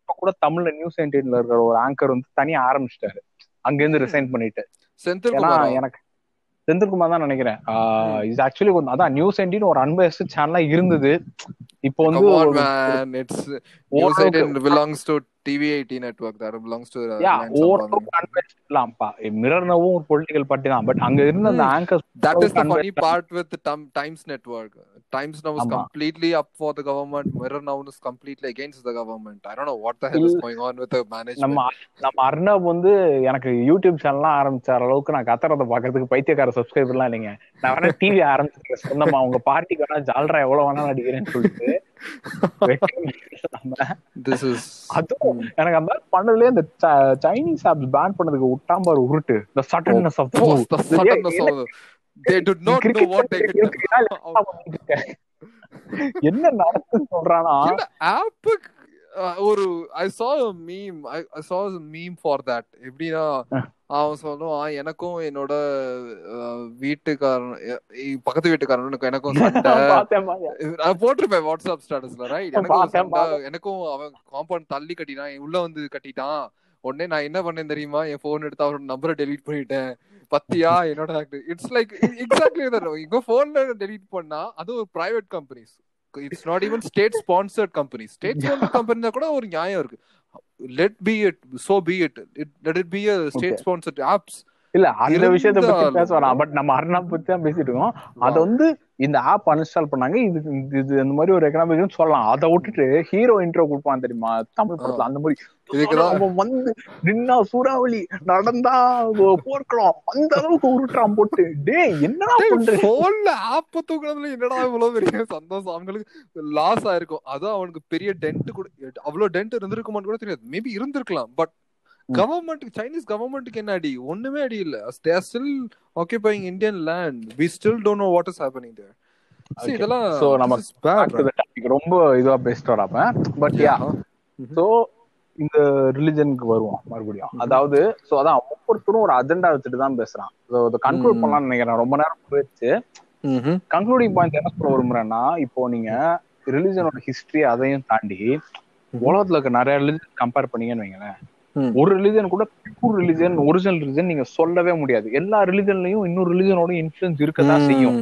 இப்ப கூட தமிழ்ல நியூஸ் எயிட்டீன்ல இருக்கிற ஒரு ஆங்கர் வந்து தனியா ஆரம்பிச்சிட்டாரு. அங்க இருந்து ரிசைன் பண்ணிட்டு. எனக்கு செந்தில்குமார் தான் நினைக்கிறேன். இது ஆக்சுவலி அதான் நியூஸ் எயிட்டின் ஒரு அன்பேஸ்ட் சேனலா இருந்தது. இப்போ வந்து Come on, ஒரு- man. It's News 18 belongs to TV18 network. That belongs to uh, யா அன்பேஸ்ட் இல்லாம்ப்பா மிரர்னவும் ஒரு பொலிட்டிக்கல் பார்ட்டி தான் பட் அங்க இருந்த அந்த anchors That is the Unbiased. funny part with the Tim- Times network. Times now is ஆமா. completely up for the government. Mirror now is completely against the government. I don't know what the hell is இல்ல. going on with the management. நம்ம நம்ம அர்ணப் வந்து எனக்கு YouTube சேனல்லாம் ஆரம்பிச்ச அளவுக்கு நான் கத்துறத பாக்குறதுக்கு பைத்தியக்கார சப்ஸ்கிரைபர்லாம் இல்லைங்க நான் வேணா டிவி ஆரம்பிச்சிருக்கேன் சொந்தமா உங்க பார்ட்டிக்கு வேணா ஜால்ரா எவ்வளவு வேணா நடிக்கிறேன்னு சொல்லிட்டு எனக்கு அந்த மாதிரி பண்ணதுலயே இந்த சைனீஸ் ஆப்ஸ் பேன் பண்ணதுக்கு விட்டாம் பாரு உருட்டு. Could cricket நாள் என்ன நடக்குன்னு சொல்றானா? இல்ல ஆப் ஒரு I saw meme I saw meme for that எப்படின்னா. அவன் சொல்லுவான் எனக்கும் என்னோட வீட்டுக்காரன் பக்கத்து வீட்டுக்காரனுக்கும் எனக்கும் சண்டை. நான் போட்டிருப்பேன் வாட்ஸ்அப் ஸ்டேட்டஸ்ல ரைட் எனக்கும் சண்டை. எனக்கும் அவன் காம்பவுண்ட் தள்ளி கட்டினான் உள்ள வந்து கட்டிட்டான். உடனே நான் என்ன பண்ணேன் தெரியுமா? என் போன் எடுத்து அவரோட நம்பரை டெலீட் பண்ணிட்டேன். பத்தியா? என்னோட இட்ஸ் லைக் எக்ஸாக்ட்லி இங்க போன்ல டெலீட் பண்ணா அது ஒரு private companies it's not even state sponsored company state sponsored company கூட ஒரு நியாயம் இருக்கு. Let be it so be it it let it be a state Okay. Sponsored apps இல்ல அந்த விஷயத்தை பத்தி. பேச வேணாம். பட் நம்ம அருணா பத்தி தான் பேசிட்டு இருக்கோம். அத வந்து இந்த ஆப் அன்இன்ஸ்டால் பண்ணாங்க. இது இது- இந்த மாதிரி ஒரு எக்கனாமிக் சொல்லலாம். அதை விட்டுட்டு ஹீரோ இன்ட்ரோ கொடுப்பான் தெரியுமா? தமிழ் படத்துல அந்த மாதிரி. வந்து நின்னா சூறாவளி நடந்தா போர்க்கலாம். அந்த அளவுக்கு உருட்டுறான் போட்டு. டேய் என்னடா பண்ற? போன்ல ஆப்ப தூக்குறதுல என்னடா இவ்வளவு பெரிய சந்தோஷம்? அவங்களுக்கு லாஸ் ஆயிருக்கும். அதான் அவனுக்கு பெரிய டென்ட் கூட அவ்வளவு டென்ட் இருந்திருக்குமான்னு கூட தெரியாது. மேபி இருந்திருக்கலாம் பட் கவர்மெண்ட் சைனீஸ் கவர்மெண்ட்டுக்கு என்ன அடி ஒண்ணுமே அடி இல்ல they are still occupying Indian land we still don't know what is happening there. இதெல்லாம் So, நம்ம. ரொம்ப இதுவா பேசிட்டு வராம பட் யா. சோ இந்த ரிலிஜனுக்கு வருவோம் மறுபடியும் அதாவது சோ அதான் ஒவ்வொருத்தரும் ஒரு அஜெண்டா வச்சுட்டு தான் பேசுறான் கன்க்ளூட். பண்ணலாம்னு நினைக்கிறேன் ரொம்ப நேரம் போயிடுச்சு. கன்க்ளூடிங் பாயிண்ட் என்ன சொல்ல விரும்புறேன்னா இப்போ நீங்க ரிலிஜனோட ஹிஸ்டரி அதையும் தாண்டி உலகத்துல இருக்க நிறைய ரிலிஜன் கம்பேர் பண்ணீங்கன்னு வைங்களேன். ஒரு ரிலிஜன் கூட பியூர் ரிலிஜன் ஒரிஜினல் ரிலிஜன் நீங்க சொல்லவே முடியாது. எல்லா ரிலிஜன்லயும் இன்னொரு ரிலிஜனோட இன்ஃபுளுன்ஸ் இருக்கதான் செய்யும்.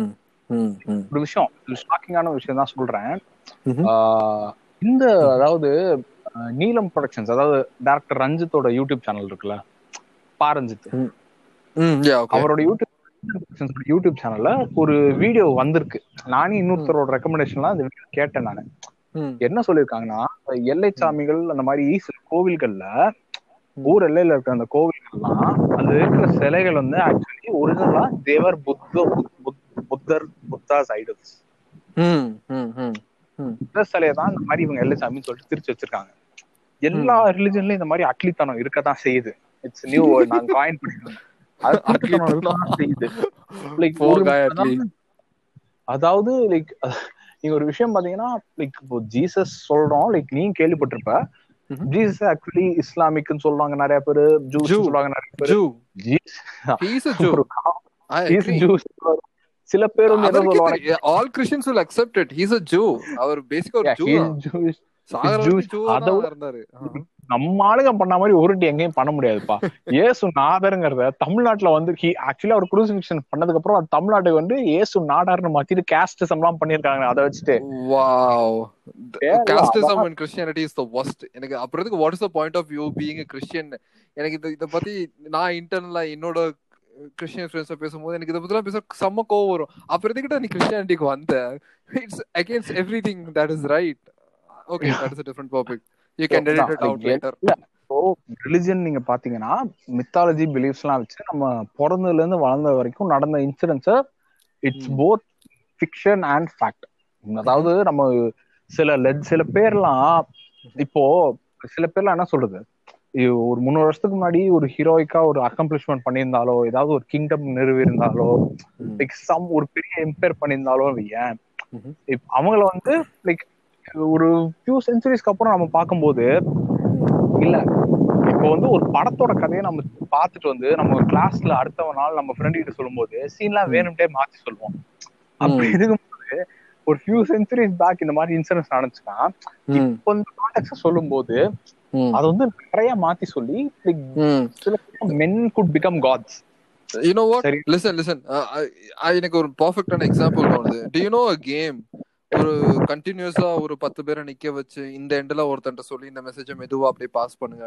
ஒரு விஷயம் ஷாக்கிங்கான விஷயம் தான் சொல்றேன். இந்த அதாவது நீலம் ப்ரொடக்ஷன்ஸ் அதாவது டேரக்டர் ரஞ்சித்தோட யூடியூப் சேனல் இருக்குல்ல பாரஞ்சித். அவரோட யூடியூப் யூடியூப் சேனல்ல ஒரு வீடியோ வந்திருக்கு. நானே இன்னொருத்தரோட ரெக்கமெண்டேஷன்லாம் அந்த வீடியோ கேட்டேன் நான். என்ன சொல்லியிருக்காங்கன்னா எல்லை சாமிகள் அந்த மாதிரி சில கோவில்கள்ல ஊர் எல்லையில இருக்க அந்த கோவில்கள்லாம் அது இருக்கிற சிலைகள் வந்து ஆக்சுவலி ஒரிஜினலா தேவர் புத்த புத்- புத்தர் புத்தாஸ் ஐடல்ஸ். இந்த சிலையை தான் இந்த மாதிரி இவங்க எல்லை சாமின்னு சொல்லிட்டு திரிச்சு வச்சிருக்காங்க. எல்லா ரிலிஜன்லயும் இந்த மாதிரி அட்லித்தனம் இருக்கதான் செய்யுது. இட்ஸ் நியூ நான் காயின் பண்ணிருக்கேன். அதாவது லைக் நீங்க ஒரு விஷயம் பாத்தீங்கன்னா லைக் இப்போ ஜீசஸ் சொல்றோம். லைக் நீங்க கேள்விப்பட்டிருப்ப. ஜீசஸ் ஆக்சுவலி இஸ்லாமிக்னு சொல்றாங்க நிறைய பேரு ஜூஸ் Jew. சொல்றாங்க நிறைய பேரு. Jews. சில பேர் வந்து என்ன சொல்லுவாங்க தெரியும். all Christians will accept it. He's a Jew. அவர் பேசிக்கா ஒரு தான். Jewish. சாகர விட- இருந்தாரு. நம்ம ஆளுங்க பண்ண மாதிரி உருட்டி எங்கேயும் பண்ண முடியாதுப்பா. ஏசு நாதருங்கிறத தமிழ்நாட்டுல வந்து ஆக்சுவலி அவர் குரூசிபிக்ஷன் பண்ணதுக்கு அப்புறம் தமிழ்நாட்டுக்கு வந்து ஏசு நாடார்னு மாத்திட்டு கேஸ்டிசம் எல்லாம் பண்ணிருக்காங்க அதை வச்சுட்டு. Casteism அதான். in Christianity is the worst. எனக்கு அப்புறத்துக்கு what is the point of you being a Christian? எனக்கு இந்த இத பத்தி நான் இன்டர்னலா என்னோட கிறிஸ்டியன் ஃப்ரெண்ட்ஸ் பேசும்போது எனக்கு இதை பத்தி பேச செம்ம கோவம் வரும். அப்புறத்துக்கிட்ட நீ கிறிஸ்டியானிட்டிக்கு வந்த? It's against everything that is right okay that is different topic you can delete it out later religion நீங்க பாத்தீங்கன்னா மித்தாலஜி பிலீஃப்ஸ் எல்லாம் வச்சு நம்ம பிறந்ததுல இருந்து வளர்ந்த வரைக்கும் நடந்த incidents it's. Both fiction and fact அதாவது நம்ம சில le- சில பேர்லாம் இப்போ சில பேர்லாம் என்ன சொல்றது? ஒரு முந்நூறு வருஷத்துக்கு முன்னாடி ஒரு ஹீரோயிக்கா ஒரு அக்கம்ப்ளிஷ்மெண்ட் பண்ணியிருந்தாலோ ஏதாவது ஒரு கிங்டம் நிறுவியிருந்தாலோ லைக் சம் ஒரு பெரிய எம்பையர் பண்ணியிருந்தாலோ. இப்ப அவங்கள வந்து லைக் ஒரு ஃபியூ சென்ச்சுரிஸ்க்கு அப்புறம் நம்ம பார்க்கும்போது இல்ல இப்போ வந்து ஒரு படத்தோட கதையை நம்ம பார்த்துட்டு வந்து நம்ம கிளாஸ்ல அடுத்த நாள் நம்ம ஃப்ரெண்ட் கிட்ட சொல்லும்போது சீன்லாம் வேணும்ட்டே மாத்தி சொல்லுவோம். அப்படி இருக்கும்போது ஒரு ஃபியூ சென்ச்சுரிஸ் பேக் இந்த மாதிரி இன்சிடென்ட்ஸ் நடந்துச்சுன்னா இப்போ இந்த கான்டெக்ட் சொல்லும்போது அதை வந்து நிறைய மாத்தி சொல்லி men good become gods you know what. Listen listen எனக்கு ஒரு பர்ஃபெக்டான எக்ஸாம்பிள் தோணுது. Do you know a game ஒரு கண்டினியூஸா ஒரு பத்து பேரை நிக்க வச்சு இந்த எண்ட்ல ஒருத்தன்ட்ட சொல்லி இந்த மெசேஜை மெதுவா அப்படியே பாஸ் பண்ணுங்க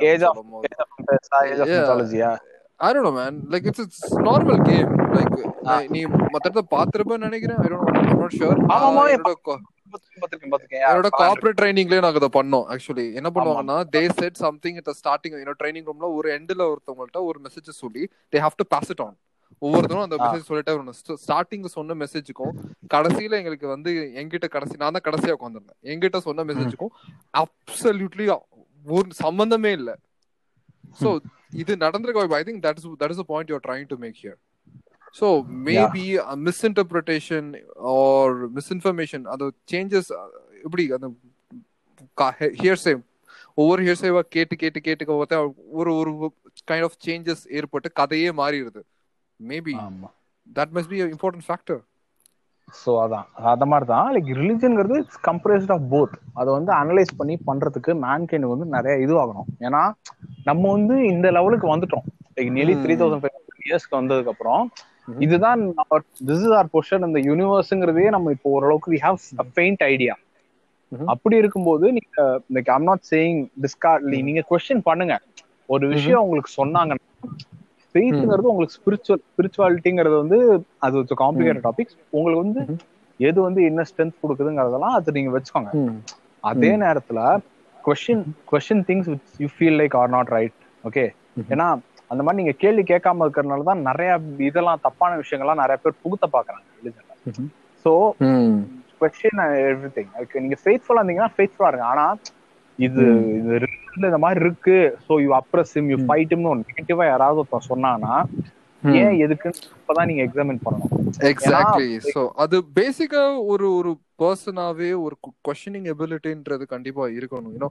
know, man. Like it's it's normal game. Like Ah. நீ மத்த இடத்துல பாத்திருப்பேன்னு நினைக்கிறேன். Don't know. I'm not sure. ஆமாமா, என்னோட கார்ப்பரேட் ட்ரைனிங்லயே நாங்க இதை பண்ணோம் ஆக்சுவலி என்ன பண்ணுவாங்கன்னா they set something it starting என்னோட ட்ரைனிங் ரூம்ல ஒரு எண்ட்ல ஒருத்தவங்கள்ட்ட ஒரு மெசேஜ் சொல்லி they have to pass it on ஒவ்வொருத்தரும் அந்த. மெசேஜ் சொல்லிட்டே வரணும். ஸ்டார்டிங் சொன்ன மெசேஜுக்கும் கடைசியில எங்களுக்கு வந்து எங்கிட்ட கடைசி நான் தான் கடைசியா உட்காந்துருந்தேன் எங்கிட்ட சொன்ன மெசேஜுக்கும் அப்சல்யூட்லி ஒரு சம்பந்தமே இல்ல. சோ இது நடந்திருக்க I think that is that is point you're trying to make here so maybe misinterpretation or misinformation அது சேஞ்சஸ் எப்படி அந்த ஹியர்சே ஒவ்வொரு ஹியர்சேவா கேட்டு கேட்டு கேட்டு ஒருத்த ஒரு ஒரு கைண்ட் ஆஃப் சேஞ்சஸ் ஏற்பட்டு கதையே மாறிடுது. Maybe that must be important factor so அதான். அத மாதிரி தான் லைக் ரிலிஜன்ங்கிறது கம்பரைஸ்ட் ஆஃப் போத் அதை வந்து அனலைஸ் பண்ணி பண்றதுக்கு மேன்கைன் வந்து நிறைய இதுவாகணும். ஏன்னா நம்ம வந்து இந்த லெவலுக்கு வந்துட்டோம். Like nearly. Three thousand five இயர்ஸ்க்கு வந்ததுக்கு அப்புறம். இதுதான் திஸ் இஸ் ஆர் பொசிஷன் இந்த யூனிவர்ஸ்ங்கிறதே நம்ம இப்போ ஓரளவுக்கு we have a faint idea. அப்படி இருக்கும்போது நீங்க like I'm not saying discard நீங்க கொஸ்டின் பண்ணுங்க. ஒரு விஷயம் உங்களுக்கு சொன்னாங்கன்னா ஃபெய்த்ங்கிறது உங்களுக்கு ஸ்பிரிச்சுவல் ஸ்பிரிச்சுவாலிட்டிங்கிறது வந்து அது காம்ப்ளிகேட்டட் டாபிக்ஸ் உங்களுக்கு வந்து. எது வந்து என்ன ஸ்ட்ரென்த் கொடுக்குதுங்கிறதெல்லாம் அது நீங்க வச்சுக்கோங்க. அதே நேரத்துல question question things you feel like are not right okay. ஏன்னா அந்த மாதிரி நீங்க கேள்வி கேட்காம இருக்கிறதுனால தான் நிறைய இதெல்லாம் தப்பான விஷயங்கள்லாம் நிறைய பேர் புகுத்த பாக்குறாங்க ம்ஹும். ஸோ. கொஸ்டின் எவ்ரி திங் நீங்க ஃபேத்ஃபுல்லா இருந்தீங்கன்னா ஃபேத்ஃபுல்லா இருங்க ஆனா இது இது இந்த மாதிரி இருக்கு. So you oppress you. ஃபைட்னு ஒரு நெகட்டிவா யாராவது ஒருத்தன் சொன்னாங்கன்னா ம். ஏன் எதுக்குன்னு இப்பதான் நீங்க எக்ஸாமின் பண்ணணும். எக்ஸாக்ட்லி சோ அது பேசிக்கா ஒரு ஒரு பர்சனாவே ஒரு கொஸ்டினிங் எபிலிட்டின்றது கண்டிப்பா இருக்கணும். யூனோ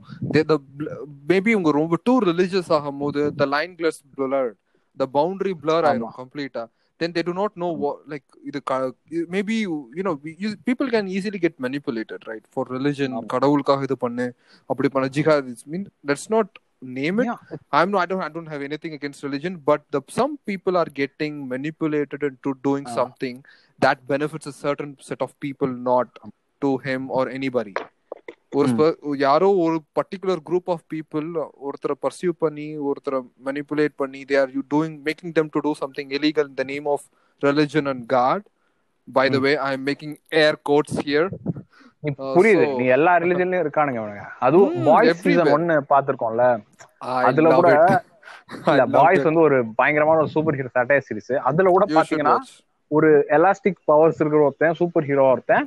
மேபி உங்க ரொம்ப டூ ரிலிஜியஸ் ஆகும் போது த லைன் கிளஸ் பிளர் த பவுண்டரி பிளர் ஆயிரும் கம்ப்ளீட்டா then they do not know what like இது க- maybe you know you- people can easily get manipulated right for religion ஆமா. கடவுளுக்காக இது பண்ணு அப்படி பண்ண ஜிஹாத் mean let's not name it Yeah. I'm no, I don't, I don't have anything against religion, but the some people are getting manipulated into doing Ah. something that benefits a certain set of people, not to him or anybody. ஒரு யாரோ ஒரு particular group of people ஒருத்தரை pursue பண்ணி ஒருத்தரை manipulate பண்ணி they are you doing making them to do something illegal in the name of religion and God by the way I am making air quotes here புரியுது. நீ எல்லா ரிலிஜன்லயும் இருக்கானுங்க அவனுங்க அதுவும் பாய்ஸ். சீசன் ஒன்னு பாத்திருக்கோம்ல அதுல கூட பாய்ஸ். வந்து ஒரு பயங்கரமான ஒரு சூப்பர் ஹீரோ சட்டைய சீரிஸ் அதுல கூட பாத்தீங்கன்னா. ஒரு எலாஸ்டிக் பவர்ஸ் இருக்கிற ஒருத்தன் சூப்பர் ஹீரோ ஒருத்தன்.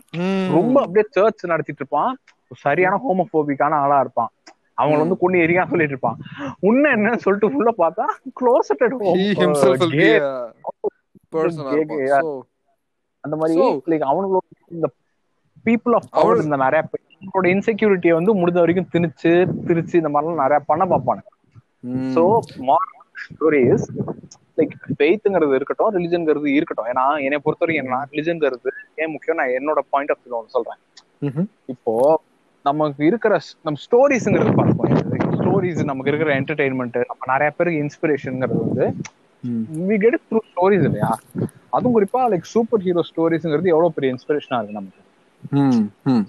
ரொம்ப அப்படியே சர்ச் நடத்திட்டு இருப்பான். சரியான ஹோமோபோபிக்கான ஆளா இருப்பான். அவங்க வந்து கொண்டு எரியா சொல்லிட்டு இருப்பான். உன்ன என்னன்னு சொல்லிட்டு உள்ள பார்த்தா க்ளோசட்டட் அந்த மாதிரி லைக் அவங்களோட இந்த பீப்புள் ஆஃப் பவர் இந்த நிறைய அவங்களோட இன்செக்யூரிட்டியை வந்து முடிஞ்ச வரைக்கும் திணிச்சு திருச்சு இந்த மாதிரிலாம் நிறைய பண்ண பார்ப்பானுங்க சோ ஸ்டோரிஸ் லைக் ஃபெய்த்ங்கிறது இருக்கட்டும் ரிலிஜன்ங்கிறது இருக்கட்டும். ஏன்னா என்னை பொறுத்த வரைக்கும் என்ன ரிலிஜன்ங்கிறது ஏன் முக்கியம் நான் என்னோட பாயிண்ட் ஆஃப் வியூ சொல்றேன். இப்போ நமக்கு இருக்கிற நம்ம ஸ்டோரிஸ்ங்கிறது பார்ப்போம். ஸ்டோரிஸ் நமக்கு இருக்கிற என்டர்டைன்மெண்ட் நம்ம நிறைய பேருக்கு இன்ஸ்பிரேஷன்ங்கிறது வந்து வி கெட் த்ரூ ஸ்டோரிஸ் இல்லையா? அதுவும் குறிப்பா லைக் சூப்பர் ஹீரோ ஸ்டோரிஸ்ங்கிறது எவ்வளவு பெரிய இன்ஸ்பிரேஷனா இருக்கு நமக்கு.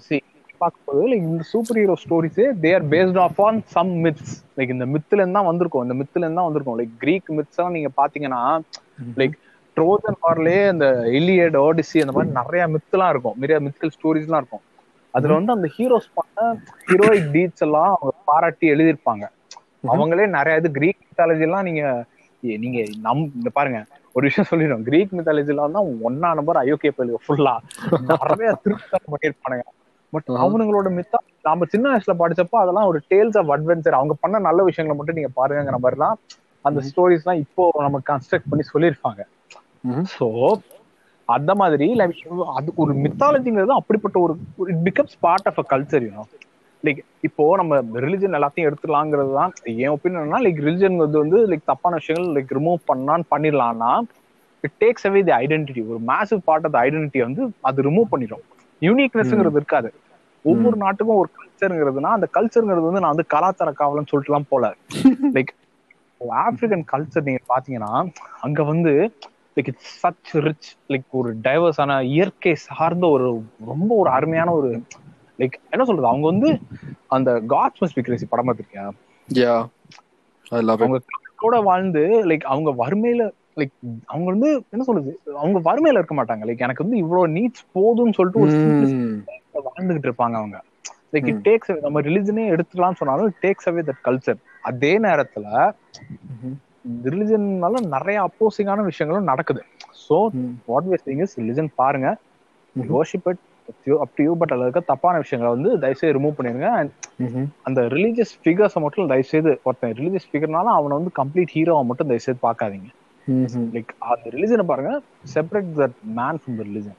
See, பார்க்கும்போது லைக் இந்த super hero stories they are based off on some myths like இந்த மித்துல இருந்து தான் வந்திருக்கும். இந்த மித்துல இருந்து தான் வந்திருக்கும். லைக் கிரீக் மித்ஸ் எல்லாம் நீங்க பாத்தீங்கன்னா லைக் ட்ரோஜன் வார்லயே இந்த இலியட் ஓடிசி அந்த மாதிரி நிறைய மித்லாம் இருக்கும். நிறைய மித்திக்கல் ஸ்டோரிஸ் எல்லாம் இருக்கும். அதுல வந்து அந்த ஹீரோஸ் பண்ண ஹீரோயிக் டீட்ஸ் எல்லாம் அவங்க பாராட்டி எழுதியிருப்பாங்க. அவங்களே நிறைய இது கிரீக் மித்தாலஜி எல்லாம் நீங்க நீங்க நம் இந்த பாருங்க ஒரு விஷயம் சொல்லிடும் கிரீக் மித்தாலஜி எல்லாம் தான் ஒன்னா நம்பர் அயோக்கிய பயிலுங்க ஃபுல்லா நிறைய திருத்தம் பண்ணிருப்பானுங்க பட். அவனுங்களோட மித்தா நாம சின்ன வயசுல படிச்சப்போ அதெல்லாம் ஒரு டேல்ஸ் ஆஃப் அட்வென்ச்சர் அவங்க பண்ண நல்ல விஷயங்களை மட்டும் நீங்க பாருங்கிற மாதிரிலாம் அந்த ஸ்டோரிஸ் எல்லாம் இப்போ நம்ம கன்ஸ்ட்ரக்ட் பண்ணி சொல்லியிருப்பாங்க. சோ அந்த மாதிரி like, அது ஒரு மித்தாலஜிங்கிறது அப்படிப்பட்ட ஒரு it becomes part of a culture you know like இப்போ நம்ம ரிலிஜன் எல்லாத்தையும் எடுத்துலாங்கிறது தான். என் ஒப்பீனியன்னா லைக் ரிலிஜன் வந்து லைக் தப்பான விஷயங்கள் லைக் ரிமூவ் பண்ணான்னு பண்ணிடலாம்னா it takes away the identity ஒரு மேசிவ் பார்ட் ஆஃப் ஐடென்டிட்டி வந்து அது ரிமூவ் பண்ணிடும் யூனிக்னஸ்ங்கிறது இருக்காது. ஒவ்வொரு நாட்டுக்கும் ஒரு கல்ச்சருங்கிறதுனா அந்த கல்ச்சருங்கிறது வந்து நான் வந்து கலாச்சார காவலன்னு சொல்லிட்டுலாம் போல. லைக் ஆப்பிரிக்கன் கல்ச்சர் நீங்க பாத்தீங்கன்னா அங்க வந்து like it's such rich like ஒரு டைவர்ஸான இயற்கை சார்ந்த ஒரு ரொம்ப ஒரு அருமையான ஒரு லைக் என்ன சொல்றது? அவங்க வந்து அந்த காட்ஸ் மஸ்ட் பி படம் பார்த்திருக்கியா. அவங்க கூட வாழ்ந்து லைக் அவங்க வறுமையில லைக் அவங்க வந்து என்ன சொல்றது? அவங்க வறுமையில இருக்க மாட்டாங்க. லைக் எனக்கு வந்து இவ்வளவு நீட்ஸ் போதும்னு சொல்லிட்டு ஒரு Mm, simplicity வாழ்ந்துகிட்டு இருப்பாங்க அவங்க. Like it Hmm. டேக்ஸ் நம்ம ரிலிஜனே எடுத்துக்கலாம்னு சொன்னாலும் டேக்ஸ் அவே தட் கல்ச்சர் அதே நேரத்துல mhm, ரிலிஜன்னால நிறைய அப்போசிங்கான விஷயங்களும் நடக்குது so what ways thing is religion பாருங்க. யோசிப் இட் அப் யூ பட் அதுல இருக்க தப்பான விஷயங்களை வந்து தயவுசெய்து ரிமூவ் பண்ணிருங்க And. அந்த ரிலீஜியஸ் ஃபிகர்ஸை மட்டும் தயவுசெய்து ஒருத்தன் ரிலீஜியஸ் ஃபிகர்னால அவனை வந்து கம்ப்ளீட் ஹீரோவை மட்டும் தயவுசெய்து பார்க்காதீங்க. லைக் அந்த ரிலிஜனை பாருங்க separate that man from the religion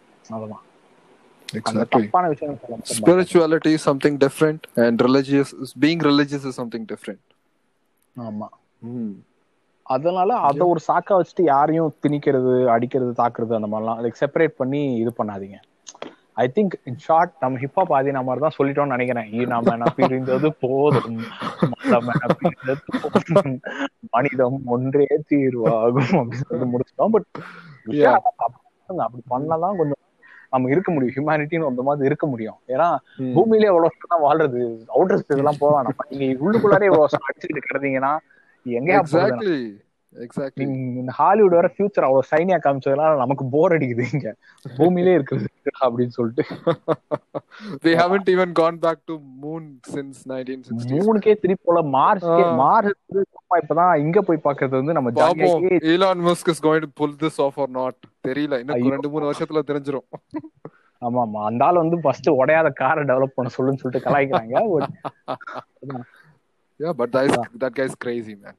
Exactly. தப்பான விஷயம் சொல்ல மட்டும் Spirituality is something different, and religious being religious is something different. பாருங்க. ஆமா Mm. அதனால அத ஒரு சாக்கா வச்சுட்டு யாரையும் திணிக்கிறது அடிக்கிறது தாக்குறது அந்த மாதிரிலாம் லைக் செப்பரேட் பண்ணி இது பண்ணாதீங்க. ஐ திங்க் இன் ஷார்ட் நம்ம ஹிப்ஹாப் ஆதி நம்ம மாதிரி தான் சொல்லிட்டோம்னு நினைக்கிறேன். நாம என பிரிந்தது போதும். மனிதம் ஒன்றே தீர்வாகும். அப்படின்னு சொல்லி முடிச்சிட்டோம். பட். அப்படி பண்ணாதான் கொஞ்சம் நம்ம இருக்க முடியும். ஹியூமனிட்டின்னு அந்த மாதிரி இருக்க முடியும். ஏன்னா Mm. பூமியிலே எவ்வளவு தான் வாழ்றது? அவுட்டர் எல்லாம் போவேன் நம்ம நீங்க உள்ளுக்குள்ளாரே அடிச்சுக்கிட்டு கிடந்தீங்கன்னா எங்கேயா. எக்ஸாக்ட்லி நீங்க இந்த ஹாலிவுட் வர ஃபியூச்சர் அவ்வளவு சைனியா காமிச்சதுனால நமக்கு போர் அடிக்குது இங்க. பூமியிலே இருக்குது அப்படின்னு சொல்லிட்டு. They haven't even gone back to moon since 1960s மூணுக்கே திருப்பி போல மார்ஸ். மார்ஸ் இப்பதான் இங்க போய் பாக்குறது வந்து நம்ம ஜாலியாகி Elon Musk is going to pull this off or not தெரியல. இன்னும். ரெண்டு மூணு வருஷத்துல தெரிஞ்சிரும். ஆமா ஆமா அந்த ஆள் வந்து ஃபர்ஸ்ட் உடையாத காரை டெவலப் பண்ண சொல்லுன்னு சொல்லிட்டு கலாய்க்கிறாங்க. But that is that guy is crazy man.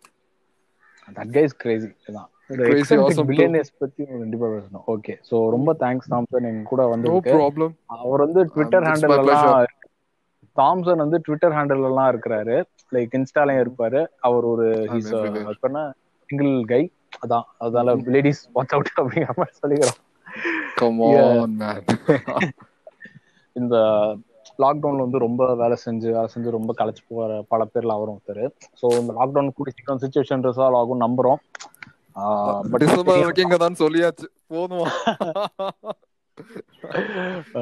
That guy's crazy தான் awesome too. பில்லியனர்ஸ் பத்தி கண்டிப்பா பேசணும். ஓகே சோ ரொம்ப தேங்க்ஸ் தாம்சன் எங்க கூட வந்து no problem. அவர் வந்து ட்விட்டர் Um, ஹேண்டில் எல்லாம் தாம்சன் வந்து ட்விட்டர் ஹேண்டில் எல்லாம் இருக்கிறாரு. லைக் இன்ஸ்டாலயும் இருப்பாரு. அவர் ஒரு ஹீஸ் everywhere. சிங்கிள் கை அதான். அதனால லேடிஸ் வாட்ச் அவுட் அப்படிங்கிற மாதிரி சொல்லிக்கிறோம். இந்த லாக்டவுன்ல வந்து ரொம்ப வேலை செஞ்சு வேலை செஞ்சு ரொம்ப களைச்சு போற பல பேர்ல அவரும் ஒருத்தர் ஸோ இந்த லாக்டவுன் கூடி சீக்கிரம் சுச்சுவேஷன் ரிசால்வ் ஆகும் நம்புறோம் பட் டிசம்பர் தான் சொல்லியாச்சு போதும்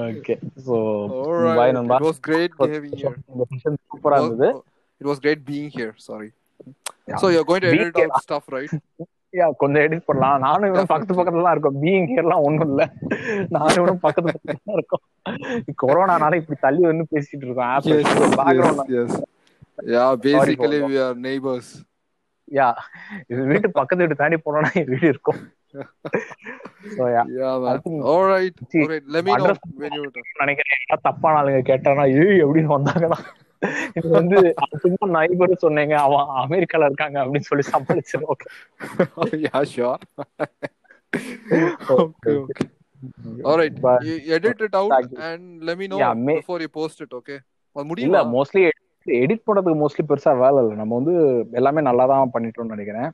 ஓகே Alright. பாய் நண்பா It was great having here. இந்த செஷன் சூப்பரா இருந்தது Oh, It was great being here. Sorry. Yeah. So you're going to Being edit here. யா கொஞ்சம் எடிட் பண்ணலாம் நானும் இவனும் பக்கத்து பக்கத்துல தான் இருக்கோம். பீயிங் ஹியர்லாம் ஒண்ணும் இல்ல. நானும் இவனும் பக்கத்து பக்கத்துல தான் இருக்கோம். கொரோனானால இப்படி தள்ளி வந்து பேசிட்டு இருக்கோம். Of background basically for we are neighbors. Yeah இது வீட்டு பக்கத்து வீட்டு தாண்டி போனோம்னா வீடு இருக்கும். நினைக்கிறேன். தப்பான ஆளுங்க கேட்டானா ஏய் எப்படின்னு வந்தாங்கன்னா? வந்து சும்மா நைபர் சொன்னீங்க. அவன் அமெரிக்கால இருக்காங்க அப்படின்னு சொல்லி சமாளிச்சிடும் okay Thank you. and let me know Yeah, may- before you post it. Okay. அது இல்ல முடியுமா மோஸ்ட்லி எடிட் பண்றதுக்கு மோஸ்ட்லி பெருசா வேலை இல்லை. நம்ம வந்து எல்லாமே நல்லா தான் பண்ணிட்டோம்னு நினைக்கிறேன்.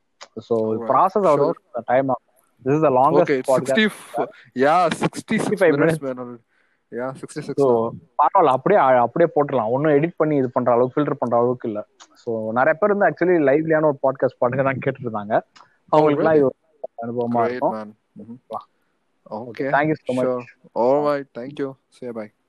Alright. ப்ராசஸ் ஆகுது டைம் ஆகும். This is the longest it's 60. f- Yeah, 66 65 minutes, man. already. Yeah, 66. So பரவாயில்ல அப்படியே அப்படியே போட்டுடலாம் ஒன்றும் எடிட் பண்ணி இது பண்ற அளவுக்கு ஃபில்டர் பண்ற அளவுக்கு இல்ல ஸோ நிறைய பேர் வந்து ஆக்சுவலி லைவ்லியான ஒரு பாட்காஸ்ட் பாட்டுங்க தான் கேட்டுட்டு இருந்தாங்க அவங்களுக்குலாம் இது அனுபவமா இருக்கும். Okay. Thank you so much right. Thank you. Say bye.